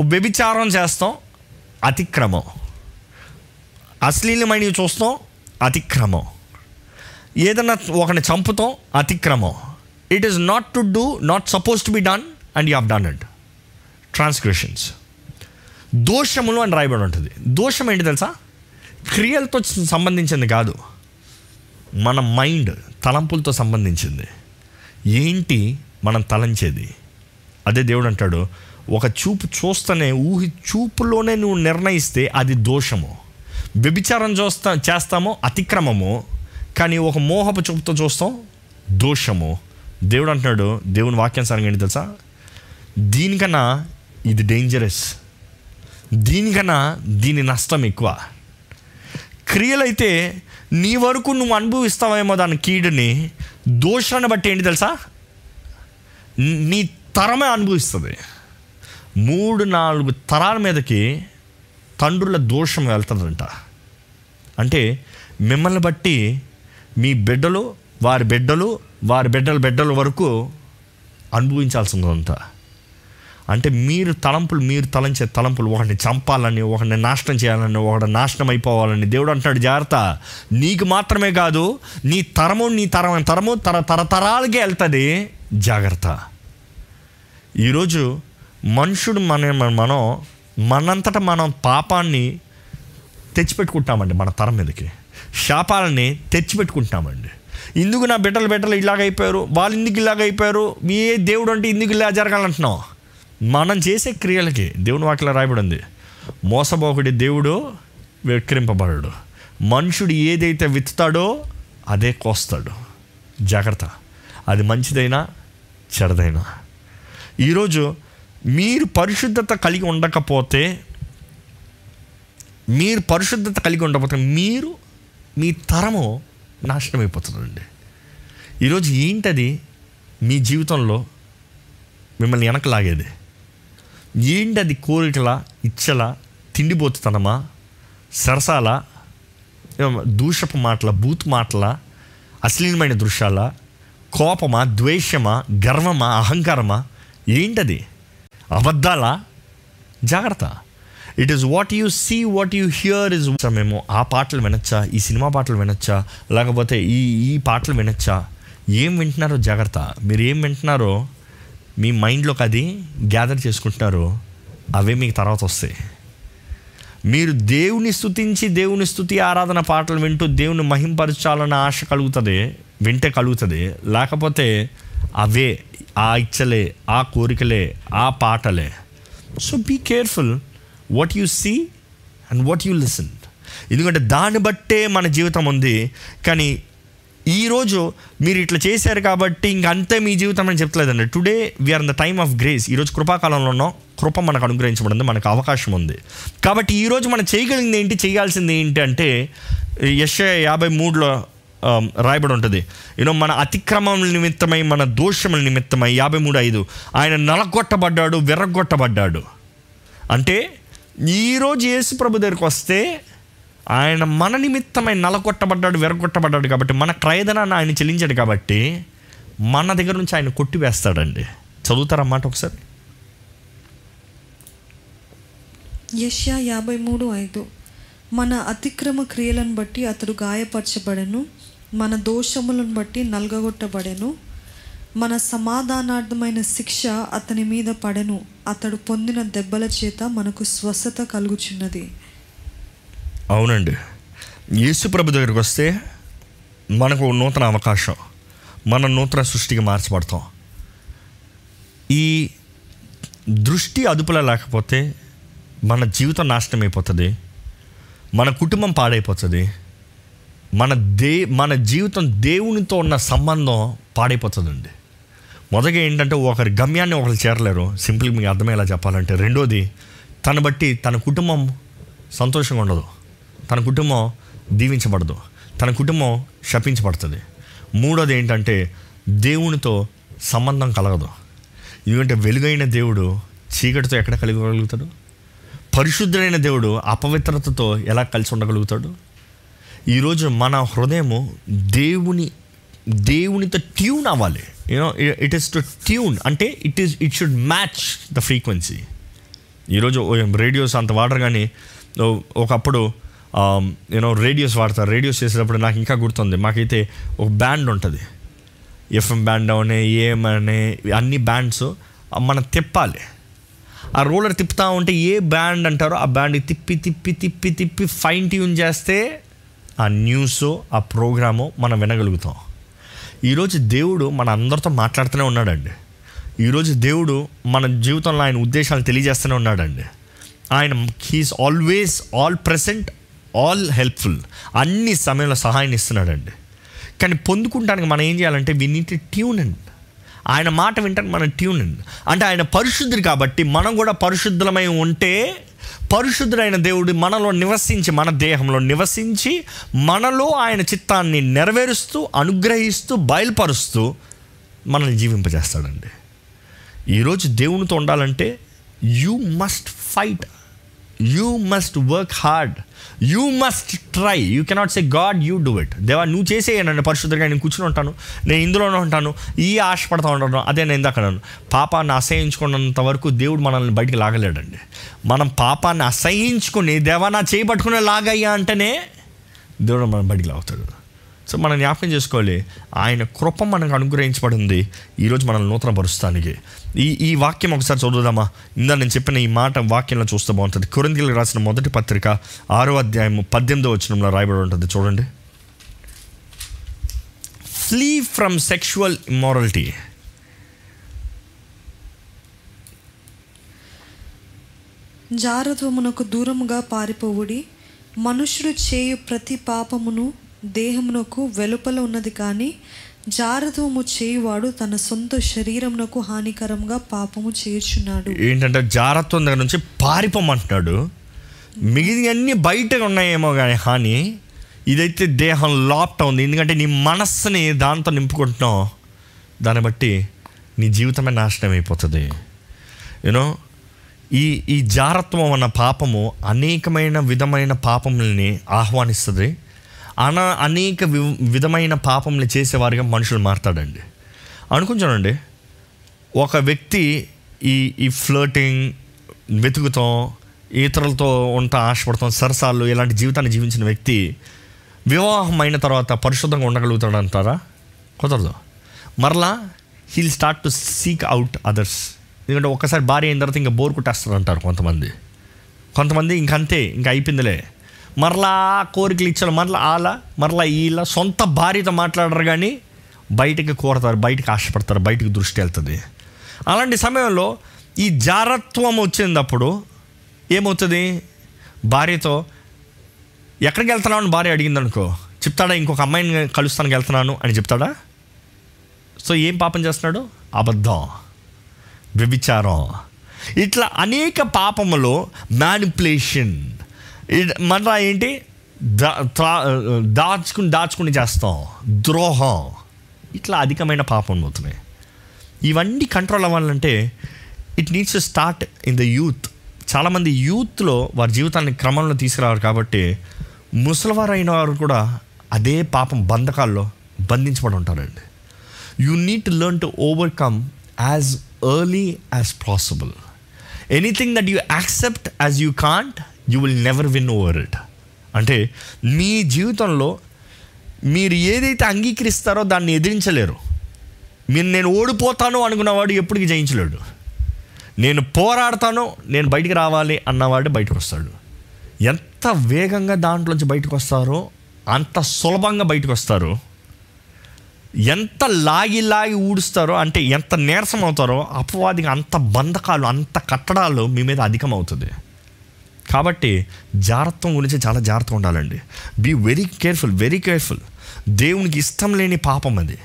వ్యభిచారం చేస్తాం అతిక్రమం. అశ్లీలమైనవి చూస్తాం అతిక్రమం. ఏదన్నా ఒకరిని చంపుతాం అతిక్రమం. It is not to do not suppose to be done and you have done it transgressions దోషములు అని రాయబడి ఉంటుంది. దోషం ఏంటి తెలుసా? క్రియలతో సంబంధించింది కాదు. మన మైండ్ తలంపులతో సంబంధించింది. ఏంటి? మనం తలంచేది. అదే దేవుడు అంటాడు ఒక చూపు చూస్తేనే ఊహి చూపులోనే నువ్వు నిర్ణయిస్తే అది దోషము. వ్యభిచారం చూస్తా చేస్తామో అతిక్రమము కానీ ఒక మోహపు చూపుతో చూస్తాం దోషము. దేవుడు అంటున్నాడు దేవుని వాక్యానుసారం ఏంటి తెలుసా? దీనికన్నా ఇది డేంజరస్ దీనికన్నా దీని నష్టం ఎక్కువ. క్రియలైతే నీ వరకు నువ్వు అనుభవిస్తావేమో దాని కీడుని దోషాన్ని బట్టి ఏంటి తెలుసా? నీ తరమే అనుభవిస్తుంది. మూడు నాలుగు తరాల మీదకి తండ్రుల దోషం వెళ్తుందంట. అంటే మిమ్మల్ని బట్టి మీ బిడ్డలు వారి బిడ్డలు వారి బిడ్డల బిడ్డల వరకు అనుభవించాల్సి ఉందంట. అంటే మీరు తలంపులు మీరు తలంచే తలంపులు ఒకటిని చంపాలని ఒకరిని నాశనం చేయాలని ఒకటి నాశనం అయిపోవాలని దేవుడు అంటున్నాడు. జాగ్రత్త. నీకు మాత్రమే కాదు నీ తరము నీ తరం తరము తర తరతరాలకే వెళ్తుంది. జాగ్రత్త. ఈరోజు మనుషుడు మన మనం మనంతట మనం పాపాన్ని తెచ్చిపెట్టుకుంటామండి మన తరం మీదకి. శాపాలని తెచ్చిపెట్టుకుంటామండి. ఇందుకు నా బిడ్డలు బిడ్డలు ఇలాగ అయిపోయారు వాళ్ళు ఇందుకు ఇలాగ అయిపోయారు దేవుడు అంటే ఇందుకు ఇలా జరగాలంటున్నావు? మనం చేసే క్రియలకి దేవుని వాక్యలో రాయబడి ఉంది మోసబోకుడి దేవుడు విక్రింపబడడు మనుషుడు ఏదైతే విత్తుతాడో అదే కోస్తాడు. జాగ్రత్త. అది మంచిదైనా చెడదైనా ఈరోజు మీరు పరిశుద్ధత కలిగి ఉండకపోతే మీరు పరిశుద్ధత కలిగి ఉండకపోతే మీరు మీ తరము నాశనం అయిపోతుందండి ఈరోజు ఏంటది? మీ జీవితంలో మిమ్మల్ని వెనక లాగేది ఏంటది కోరికల ఇచ్చల తిండిపోతుతనమా సరసాల దూషపు మాటల బూత్ మాటల అశ్లీలమైన దృశ్యాల కోపమా ద్వేషమా గర్వమా అహంకారమా ఏంటది? అబద్ధాలా? జాగ్రత్త. It is what you see what you hear is మేము ఆ పాటలు వినొచ్చా? ఈ సినిమా పాటలు వినొచ్చా? లేకపోతే ఈ ఈ పాటలు వినొచ్చా? ఏం వింటున్నారో జాగ్రత్త. మీరు ఏం వింటున్నారో మీ మైండ్లోకి అది గ్యాదర్ చేసుకుంటున్నారో అవే మీకు తర్వాత వస్తాయి. మీరు దేవుని స్థుతించి దేవుని స్థుతి ఆరాధన పాటలు వింటూ దేవుని మహింపరచాలన్న ఆశ కలుగుతుంది వింటే కలుగుతుంది. లేకపోతే అవే ఆ ఇచ్చలే ఆ కోరికలే ఆ పాటలే. So be careful what you see and what you listen ఎందుకంటే దాన్ని బట్టే మన జీవితం ఉంది. కానీ ఈరోజు మీరు ఇట్లా చేశారు కాబట్టి ఇంక అంతే మీ జీవితం అని చెప్తలేదండి today we are in the time of grace ఈరోజు కృపాకాలంలో ఉన్నాం కృప మనకు అనుగ్రహించబడింది మనకు అవకాశం ఉంది. కాబట్టి ఈరోజు మనం చేయగలిగింది ఏంటి చేయాల్సింది ఏంటి అంటే యశ యాభై మూడులో రాయబడి ఉంటుంది. యూనో మన అతిక్రమం నిమిత్తమై మన దోషముల నిమిత్తమై యాభై మూడు ఐదు ఆయన నలగొట్టబడ్డాడు విరగొట్టబడ్డాడు అంటే ఈరోజు యేసు ప్రభు దగ్గరికి వస్తే ఆయన మన నిమిత్తమై నలగొట్టబడ్డాడు విరగొట్టబడ్డాడు కాబట్టి మన క్రయధనాన్ని ఆయన చెల్లించాడు కాబట్టి మన దగ్గర నుంచి ఆయన కొట్టివేస్తాడండి. చదువుతారన్నమాట ఒకసారి? యష్యా యాభై మూడు ఐదు. మన అతిక్రమ క్రియలను బట్టి అతడు గాయపరచబడెను మన దోషములను బట్టి నలగొట్టబడెను మన సమాధానార్థమైన శిక్ష అతని మీద పడెను అతడు పొందిన దెబ్బల చేత మనకు స్వస్థత కలుగుచున్నది. అవునండి. యేసుప్రభు దగ్గరికి వస్తే మనకు నూతన అవకాశం. మన నూతన సృష్టికి మార్చబడతాం. ఈ దృష్టి అదుపులో లేకపోతే మన జీవితం నాశనం అయిపోతుంది. మన కుటుంబం పాడైపోతుంది. మన దే మన జీవితం దేవునితో ఉన్న సంబంధం పాడైపోతుందండి. మొదట ఏంటంటే ఒకరి గమ్యాన్ని ఒకరు చేరలేరు. సింపుల్గా మీకు అర్థమయ్యేలా చెప్పాలంటే రెండోది తను బట్టి తన కుటుంబం సంతోషంగా ఉండదు. తన కుటుంబం దీవించబడదు. తన కుటుంబం శపించబడుతుంది. మూడోది ఏంటంటే దేవునితో సంబంధం కలగదు. ఎందుకంటే వెలుగైన దేవుడు చీకటితో ఎక్కడ కలగగలుగుతాడు? పరిశుద్ధుడైన దేవుడు అపవిత్రతతో ఎలా కలిసి ఉండగలుగుతాడు? ఈరోజు మన హృదయము దేవుని దేవునితో ట్యూన్ అవ్వాలి. You know it is to tune అంటే it is it should match the frequency ఈరోజు రేడియోస్ అంత వాడరు కానీ ఒకప్పుడు Um, యూనో రేడియోస్ వాడతారు. రేడియోస్ చేసేటప్పుడు నాకు ఇంకా గుర్తుంది. మాకైతే ఒక బ్యాండ్ ఉంటుంది. ఎఫ్ఎం బ్యాండ్ అవనే ఏఎం అనే అన్ని బ్యాండ్స్ మనం తిప్పాలి. ఆ రోలర్ తిప్పుతా ఉంటే ఏ బ్యాండ్ అంటారో ఆ బ్యాండ్ తిప్పి తిప్పి తిప్పి తిప్పి ఫైన్ ట్యూన్ చేస్తే ఆ న్యూస్ ఆ ప్రోగ్రాము మనం వినగలుగుతాం. ఈరోజు దేవుడు మన అందరితో మాట్లాడుతూనే ఉన్నాడండి. ఈరోజు దేవుడు మన జీవితంలో ఆయన ఉద్దేశాలు తెలియజేస్తూనే ఉన్నాడండి. ఆయన he's always all present all helpful అన్ని సమయంలో సహాయం ఇస్తున్నాడండి. కానీ పొందుకుంటానికి మనం ఏం చేయాలంటే వి నీట్ ట్యూన్ అండ్ ఆయన మాట వింటానికి మనం ట్యూన్ అండ్ అంటే ఆయన పరిశుద్ధుడు కాబట్టి మనం కూడా పరిశుద్ధులమై ఉంటే పరిశుద్ధుడైన దేవుడు మనలో నివసించి మన దేహంలో నివసించి మనలో ఆయన చిత్తాన్ని నెరవేరుస్తూ అనుగ్రహిస్తూ బయలుపరుస్తూ మనల్ని జీవింపజేస్తాడండి. ఈరోజు దేవునితో ఉండాలంటే you must fight you must work hard you must try you cannot say God you do it దేవా నువ్వు చేసేయనండి పరిశుద్ధంగా. నేను కూర్చుని ఉంటాను. నేను ఇందులోనే ఉంటాను. ఈ ఆశపడతా ఉంటాను. అదే నేను ఇందాక అన్నాను. పాపాన్ని అసహించుకున్నంత వరకు దేవుడు మనల్ని బయటికి లాగలేడండి. మనం పాపాన్ని అసహించుకుని దేవా నా చేయబట్టుకునే లాగయ్యా అంటేనే దేవుడు మనం బయటికి లాగుతాడు. సో మనం జ్ఞాపకం చేసుకోవాలి. ఆయన కృప మనకు అనుగ్రహించబడింది ఈరోజు మనల్ని నూతన పరుస్తానికి ఈ ఈ వాక్యం ఒకసారి చదువుదామా? ఇందా నేను చెప్పిన ఈ మాట వాక్యంలో చూస్తే బాగుంటుంది. కురందీలు రాసిన మొదటి పత్రిక ఆరో అధ్యాయం పద్దెనిమిదో వచనంలో రాయబడి ఉంటుంది. చూడండి. ఫ్లీ ఫ్రమ్ సెక్షువల్ ఇమ్మారలిటీ జారత్వమునకు దూరముగా పారిపోవుడి. మనుషుడు చేయు ప్రతి పాపమును దేహమునకు వెలుపల ఉన్నది కానీ జారత్వము చేయువాడు తన సొంత శరీరమునకు హానికరంగా పాపము చేయుచున్నాడు ఏంటంటే జారత్వం దగ్గర నుంచి పారిపోమంటున్నాడు. మిగిలిన అన్ని బయట ఉన్నాయేమో కానీ హాని ఇదైతే దేహం లాప్ట ఉంది ఎందుకంటే నీ మనస్సుని దాంతో నింపుకుంటున్నావు. దాన్ని బట్టి నీ జీవితమే నాశనం అయిపోతుంది. యూనో ఈ ఈ జారత్వం అన్న పాపము అనేకమైన విధమైన పాపముల్ని ఆహ్వానిస్తుంది. అన అనేక వి విధమైన పాపములు చేసేవారిగా మనుషులు మారుతాడండి. అనుకుంటానండి ఒక వ్యక్తి ఈ ఈ ఫ్లర్టింగ్ వెతుకుతాం ఇతరులతో ఉంటా ఆశపడతాం సరసాలు ఇలాంటి జీవితాన్ని జీవించిన వ్యక్తి వివాహం అయిన తర్వాత పరిశుద్ధంగా ఉండగలుగుతాడు అంటారా కుదరదు. మరలా he'll start to seek out others ఎందుకంటే ఒక్కసారి భార్య అయిన తర్వాత ఇంకా బోర్ కొట్టేస్తారు అంటారు కొంతమంది. కొంతమంది ఇంకంతే ఇంకా అయిపోయిందిలే. మరలా కోరికలు ఇచ్చారు మరలా ఆల మరలా ఈల సొంత భార్యతో మాట్లాడరు కానీ బయటికి కోరతారు బయటికి ఆశపడతారు బయటికి దృష్టి వెళ్తుంది. అలాంటి సమయంలో ఈ జారత్వం వచ్చినప్పుడు ఏమవుతుంది? భార్యతో ఎక్కడికి వెళ్తున్నావు? అని భార్య అడిగింది అనుకో చెప్తాడా ఇంకొక అమ్మాయిని కలుస్తానికి వెళ్తున్నాను అని చెప్తాడా? సో ఏం పాపం చేస్తున్నాడు? అబద్ధం. వ్యభిచారం. ఇట్లా అనేక పాపములో మ్యానిపులేషన్ మళ్ళా ఏంటి? దాచుకుని దాచుకుని చేస్తాం. ద్రోహం. ఇట్లా అధికమైన పాపం అవుతున్నాయి. ఇవన్నీ కంట్రోల్ అవ్వాలంటే it needs to start in the youth చాలామంది యూత్లో వారి జీవితాన్ని క్రమంలో తీసుకురావారు కాబట్టి ముసలివారు అయిన వారు కూడా అదే పాపం బంధకాల్లో బంధించబడి ఉంటారండి. You need to learn to overcome as early as possible anything that you accept as you can't you will never win over it అంటే మీ జీవితంలో మీరు ఏదైతే అంగీకరిస్తారో దాన్ని ఎదిరించలేరు. మీరు నేను ఓడిపోతాను అనుకున్నవాడు ఎప్పటికీ జయించలేడు. నేను పోరాడతాను నేను బయటికి రావాలి అన్నవాడు బయటకు వస్తాడు. ఎంత వేగంగా దాంట్లోంచి బయటకు వస్తారో అంత సులభంగా బయటకు వస్తారు. ఎంత లాగి లాగి ఊడుస్తారో అంటే ఎంత నీరసం అవుతారో అపవాదికి అంత బంధకాలు అంత కట్టడాలు మీ మీద అధికం అవుతుంది కాబట్టి జాగ్రత్తం గురించి చాలా జాగ్రత్తగా ఉండాలండి. Be very careful very careful దేవునికి ఇష్టం లేని పాపం అది.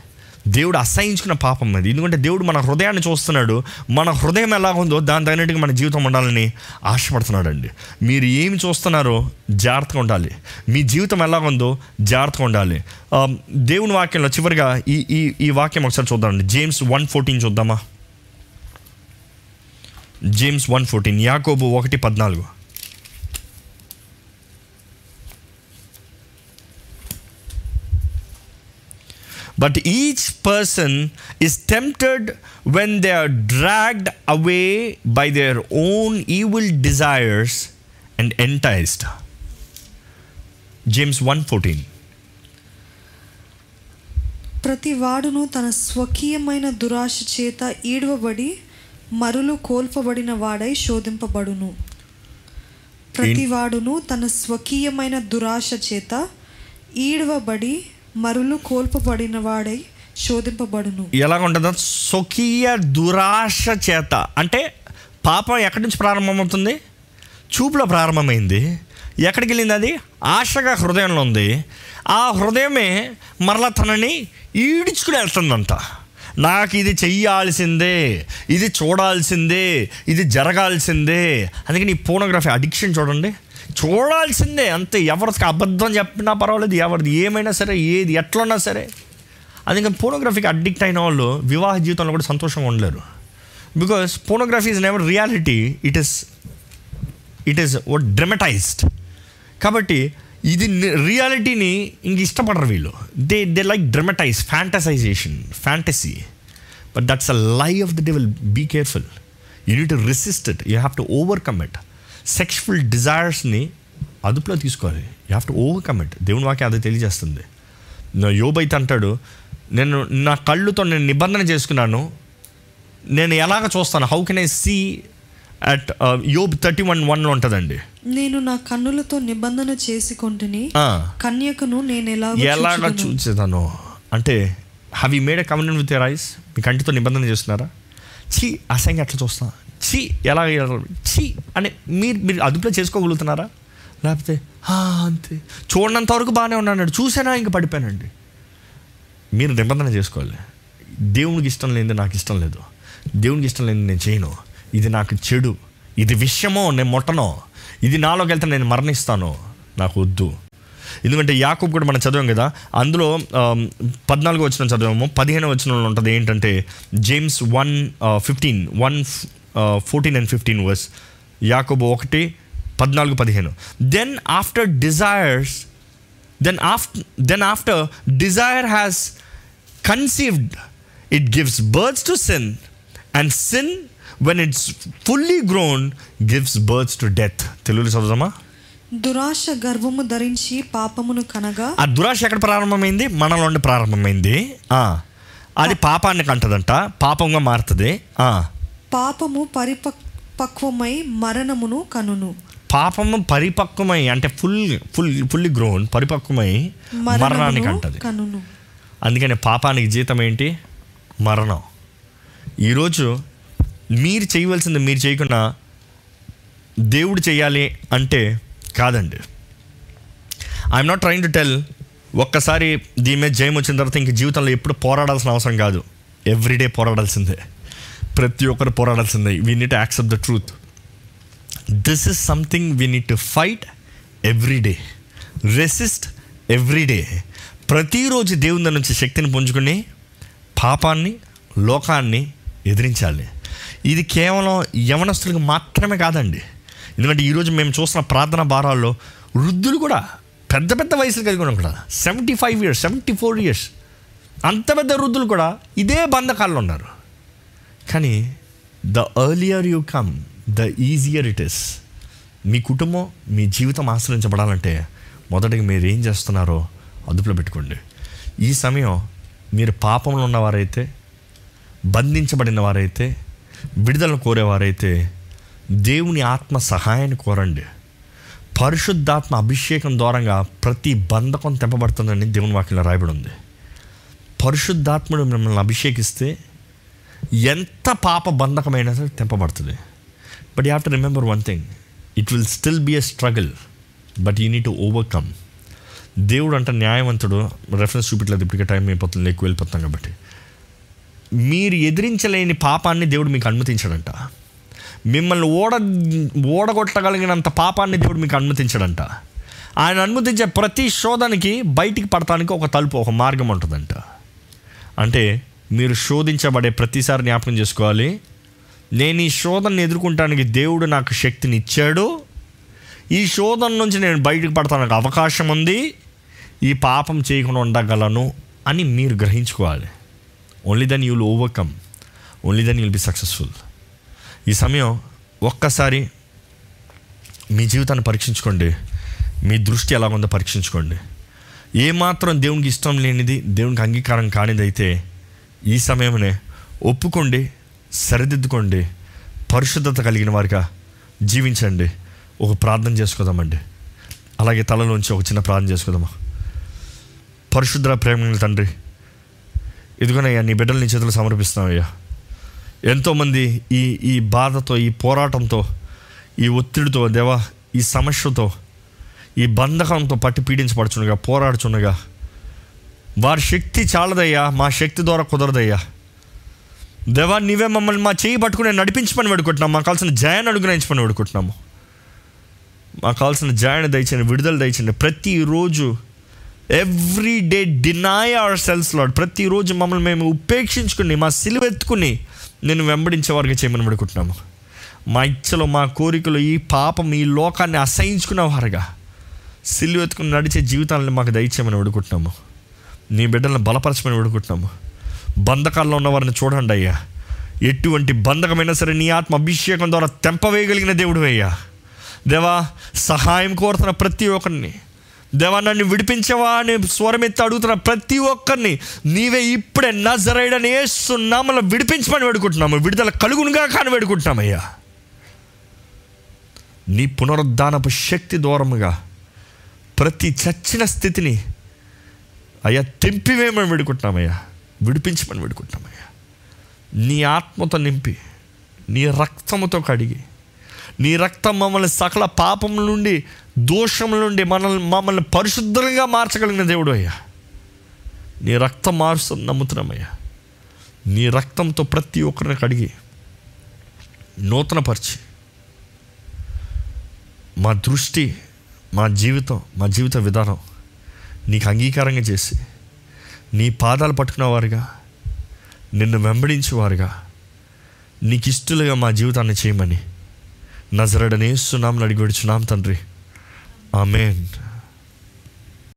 దేవుడు అసహించుకున్న పాపం అది. ఎందుకంటే దేవుడు మన హృదయాన్ని చూస్తున్నాడు. మన హృదయం ఎలా ఉందో దాని తగినట్టుగా మన జీవితం ఉండాలని ఆశపడుతున్నాడండి. మీరు ఏమి చూస్తున్నారో జాగ్రత్తగా ఉండాలి. మీ జీవితం ఎలా ఉందో జాగ్రత్తగా ఉండాలి. దేవుని వాక్యంలో చివరిగా ఈ ఈ ఈ వాక్యం ఒకసారి చూద్దామండి. జేమ్స్ వన్ ఫోర్టీన్ చూద్దామా? జేమ్స్ వన్ ఫోర్టీన్ యాకోబు ఒకటి పద్నాలుగు. But each person is tempted when they are dragged away by their own evil desires and enticed. James 1:14. ప్రతి వాడును తన స్వకీయమైన దురాశ చేత ఈడవబడి మరులు కోల్పబడిన వాడై శోధింపబడును ప్రతి వాడును తన స్వకీయమైన దురాశ చేత ఈడవబడి మరులు కోల్పబడిన వాడై శోధింపబడును. ఎలా ఉంటుందో స్వకీయ దురాశ చేత. అంటే పాపం ఎక్కడి నుంచి ప్రారంభమవుతుంది? చూపులో ప్రారంభమైంది. ఎక్కడికి వెళ్ళింది అది? ఆశగా హృదయంలో ఉంది. ఆ హృదయమే మరలా తనని ఈడ్చుకుని వెళ్తుందంట. నాకు ఇది చెయ్యాల్సిందే ఇది చూడాల్సిందే ఇది జరగాల్సిందే. అందుకని ఈ పోనోగ్రఫీ అడిక్షన్ చూడండి. చూడాల్సిందే అంతే. ఎవరికి అబద్ధం చెప్పినా పర్వాలేదు ఎవరిది ఏమైనా సరే ఏది ఎట్లున్నా సరే. అది ఇంకా పోనోగ్రఫీకి అడిక్ట్ అయిన వాళ్ళు వివాహ జీవితంలో కూడా సంతోషంగా ఉండలేరు. Because pornography is never reality it is it is dramatized కాబట్టి ఇది రియాలిటీని ఇంక ఇష్టపడరు వీళ్ళు. They they like dramatize fantasization fantasy but that's a lie of the devil be careful you need to resist it you have to overcome it sexful డిజైర్స్ని అదుపులో తీసుకోవాలి. You have to overcome it దేవుని వాక్యం అది తెలియజేస్తుంది. నా యోబ్ అయితే అంటాడు నేను నా కళ్ళుతో నేను నిబంధన చేసుకున్నాను. నేను ఎలాగ చూస్తాను? How can I see at Job thirty one వన్లో ఉంటుందండి. నేను నా కన్నులతో నిబంధన చేసుకుంటుని కన్యకను నేను ఎలాగ ఎలాగ చూసేదాను అంటే have you made a covenant with your eyes మీ కంటితో నిబంధన చేస్తున్నారా చీ అసహ్యంగా అట్లా చూస్తా? చీ ఎలా చీ అని మీరు మీరు అదుపులో చేసుకోగలుగుతున్నారా? లేకపోతే అంతే. చూడనంత వరకు బాగానే ఉన్నాడు చూసానా ఇంక పడిపోయానండి. మీరు నిబంధన చేసుకోవాలి. దేవునికి ఇష్టం లేనిది నాకు ఇష్టం లేదు. దేవునికి ఇష్టం లేనిది నేను చేయను. ఇది నాకు చెడు. ఇది విషయమో నేను మొట్టనో. ఇది నాలోకి వెళ్తే నేను మరణిస్తాను. నాకు వద్దు. ఎందుకంటే యాకూబ్ కూడా మనం చదివాం కదా అందులో పద్నాలుగు వచ్చిన చదివాము. పదిహేను వచ్చిన ఉంటుంది ఏంటంటే James one fifteen one fourteen and fifteen verse Yakub ఒకటి పద్నాలుగు పదిహేను. Then after desires then after then after desire has conceived it gives birth to sin. And sin when it's fully grown gives birth to death. తెలుగులో చదువుదామా? దురాశ గర్భము ధరించి పాపమును కనగా ఆ దురాశ ఎక్కడ ప్రారంభమైంది? మనలో నుండి ప్రారంభమైంది. అది పాపాన్ని కంటదంట. పాపంగా మారుతుంది. పాపము పరిపక్ పక్వమై మరణమును కనును. పాపము పరిపక్వమై అంటే ఫుల్ ఫుల్ ఫుల్లీ గ్రోన్ పరిపక్వమై మరణానికి అంటది కనును. అందుకని పాపానికి జీతం ఏంటి? మరణం. ఈరోజు మీరు చేయవలసింది మీరు చేయకుండా దేవుడు చేయాలి అంటే కాదండి. I'm not trying to tell ఒక్కసారి దీని మీద జయం వచ్చిన తర్వాత ఇంక జీవితంలో ఎప్పుడు పోరాడాల్సిన అవసరం కాదు. ఎవ్రీడే పోరాడాల్సిందే. ప్రతి ఒక్కరు పోరాడాల్సిందే. We need to accept the truth this is something we need to fight every day resist every day ప్రతిరోజు దేవుని దగ్గర నుంచి శక్తిని పుంజుకుని పాపాన్ని లోకాన్ని ఎదిరించాలి. ఇది కేవలం యవనస్తులకు మాత్రమే కాదండి. ఎందుకంటే ఈరోజు మేము చూస్తున్న ప్రార్థన భారాల్లో వృద్ధులు కూడా పెద్ద పెద్ద వయసులు కలిగి ఉన్నాం కూడా. Seventy five years seventy four years అంత పెద్ద వృద్ధులు కూడా ఇదే బంధకాల్లో ఉన్నారు. కానీ the earlier you come the easier it is మీ కుటుంబం మీ జీవితం ఆశ్రయించబడాలంటే మొదటిగా మీరు ఏం చేస్తున్నారో అదుపులో పెట్టుకోండి. ఈ సమయం మీరు పాపంలో ఉన్నవారైతే బంధించబడిన వారైతే విడుదల కోరేవారైతే దేవుని ఆత్మ సహాయాన్ని కోరండి. పరిశుద్ధాత్మ అభిషేకం ద్వారంగా ప్రతి బంధకం తెంపబడుతుందని దేవుని వాక్యంలో రాయబడి ఉంది. పరిశుద్ధాత్ముడు మిమ్మల్ని అభిషేకిస్తే ఎంత పాప బంధకమైనా సరే తెంపబడుతుంది. But you have to remember one thing it will still be a struggle but you need to overcome దేవుడు అంటే న్యాయవంతుడు రెఫరెన్స్ చూపించలేదు ఇప్పటికే టైం అయిపోతుంది ఎక్కువ వెళ్ళిపోతాం కాబట్టి. మీరు ఎదిరించలేని పాపాన్ని దేవుడు మీకు అనుమతించడంట. మిమ్మల్ని ఓడ ఓడగొట్టగలిగినంత పాపాన్ని దేవుడు మీకు అనుమతించడంట. ఆయన అనుమతించే ప్రతి శోధనకి బయటికి పడటానికి ఒక తలుపు ఒక మార్గం ఉంటుందంట. అంటే మీరు శోధించబడే ప్రతిసారి జ్ఞాపకం చేసుకోవాలి. నేను ఈ శోధనని ఎదుర్కొంటానికి దేవుడు నాకు శక్తిని ఇచ్చాడు. ఈ శోధన నుంచి నేను బయటకు పడతానికి అవకాశం ఉంది. ఈ పాపం చేయకుండా ఉండగలను అని మీరు గ్రహించుకోవాలి. Only then you'll overcome only then you'll be successful ఈ సమయం ఒక్కసారి మీ జీవితాన్ని పరీక్షించుకోండి. మీ దృష్టి ఎలా ఉందో పరీక్షించుకోండి. ఏమాత్రం దేవునికి ఇష్టం లేనిది దేవునికి అంగీకారం కానిదైతే ఈ సమయమునే ఒప్పుకోండి సరిదిద్దుకోండి పరిశుద్ధత కలిగిన వారిగా జీవించండి. ఒక ప్రార్థన చేసుకుందామండి. అలాగే తలలోంచి ఒక చిన్న ప్రార్థన చేసుకుందామా? పరిశుద్ధ ప్రేమ తండ్రి ఇదిగోనయ్యా నీ బిడ్డలు నీ చేతులు సమర్పిస్తున్నావయ్యా. ఎంతోమంది ఈ ఈ బాధతో ఈ పోరాటంతో ఈ ఒత్తిడితో దేవా ఈ సమస్యతో ఈ బంధకంతో పట్టి పీడించబడుచుండగా పోరాడుచుండగా వారి శక్తి చాలదయ్యా మా శక్తి ద్వారా కుదరదయ్యా. దేవా నీవే మమ్మల్ని మా చేయి పట్టుకుని నడిపించమని వేడుకుంటున్నాం మాకు కావాల్సిన జయాన్ని అనుగ్రహించమని వేడుకుంటున్నాము. మాకు కావాల్సిన జయాన్ని దయచండి విడుదల దయచండి ప్రతిరోజు every day deny ourselves Lord ప్రతిరోజు మమ్మల్ని మేము ఉపేక్షించుకుని మా సిలువెత్తుకుని నేను వెంబడించే వారికి చేయమని పెడుకుంటున్నాము మా ఇచ్చలో మా కోరికలు ఈ పాపం ఈ లోకాన్ని అసహించుకున్న వారుగా సిలువెత్తుకుని నడిచే జీవితాలను మాకు దయచేయమని పెడుకుంటున్నాము నీ బిడ్డలను బలపరచమని వేడుకుంటున్నాము. బంధకాల్లో ఉన్న వారిని చూడండి అయ్యా. ఎటువంటి బంధకమైనా సరే నీ ఆత్మ అభిషేకం ద్వారా తెంపవేయగలిగిన దేవుడు అయ్యా. దేవా సహాయం కోరుతున్న ప్రతి ఒక్కరిని. దేవా నన్ను విడిపించవా అని స్వరమెత్తి అడుగుతున్న ప్రతి ఒక్కరిని నీవే ఇప్పుడే నజరైడని ఏస్తున్నామని విడిపించమని వేడుకుంటున్నాము. విడుదల కలుగునుగా కానీ వేడుకుంటున్నామయ్యా నీ పునరుద్ధానపు శక్తి దూరముగా ప్రతి చచ్చిన స్థితిని అయ్యా తెంపివేయమని విడుకుంటున్నామయ్యా. విడిపించమని విడుకుంటున్నామయ్యా. నీ ఆత్మతో నింపి నీ రక్తముతో కడిగి నీ రక్తం మమ్మల్ని సకల పాపం నుండి దోషముల నుండి మనల్ని మమ్మల్ని పరిశుద్ధంగా మార్చగలిగిన దేవుడు అయ్యా. నీ రక్తం మారుస్తుంది నమ్ముతున్నామయ్యా. నీ రక్తంతో ప్రతి ఒక్కరిని కడిగి నూతనపరిచి మా దృష్టి మా జీవితం మా జీవిత విధానం నీకు అంగీకారంగా చేసి నీ పాదాలు పట్టుకున్న వారుగా నిన్ను వెంబడించేవారుగా నీకు ఇష్టలుగా మా జీవితాన్ని చేయమని నజరడనేస్తున్నాం అడిగి విడుచున్నాం తండ్రి. ఆమెన్.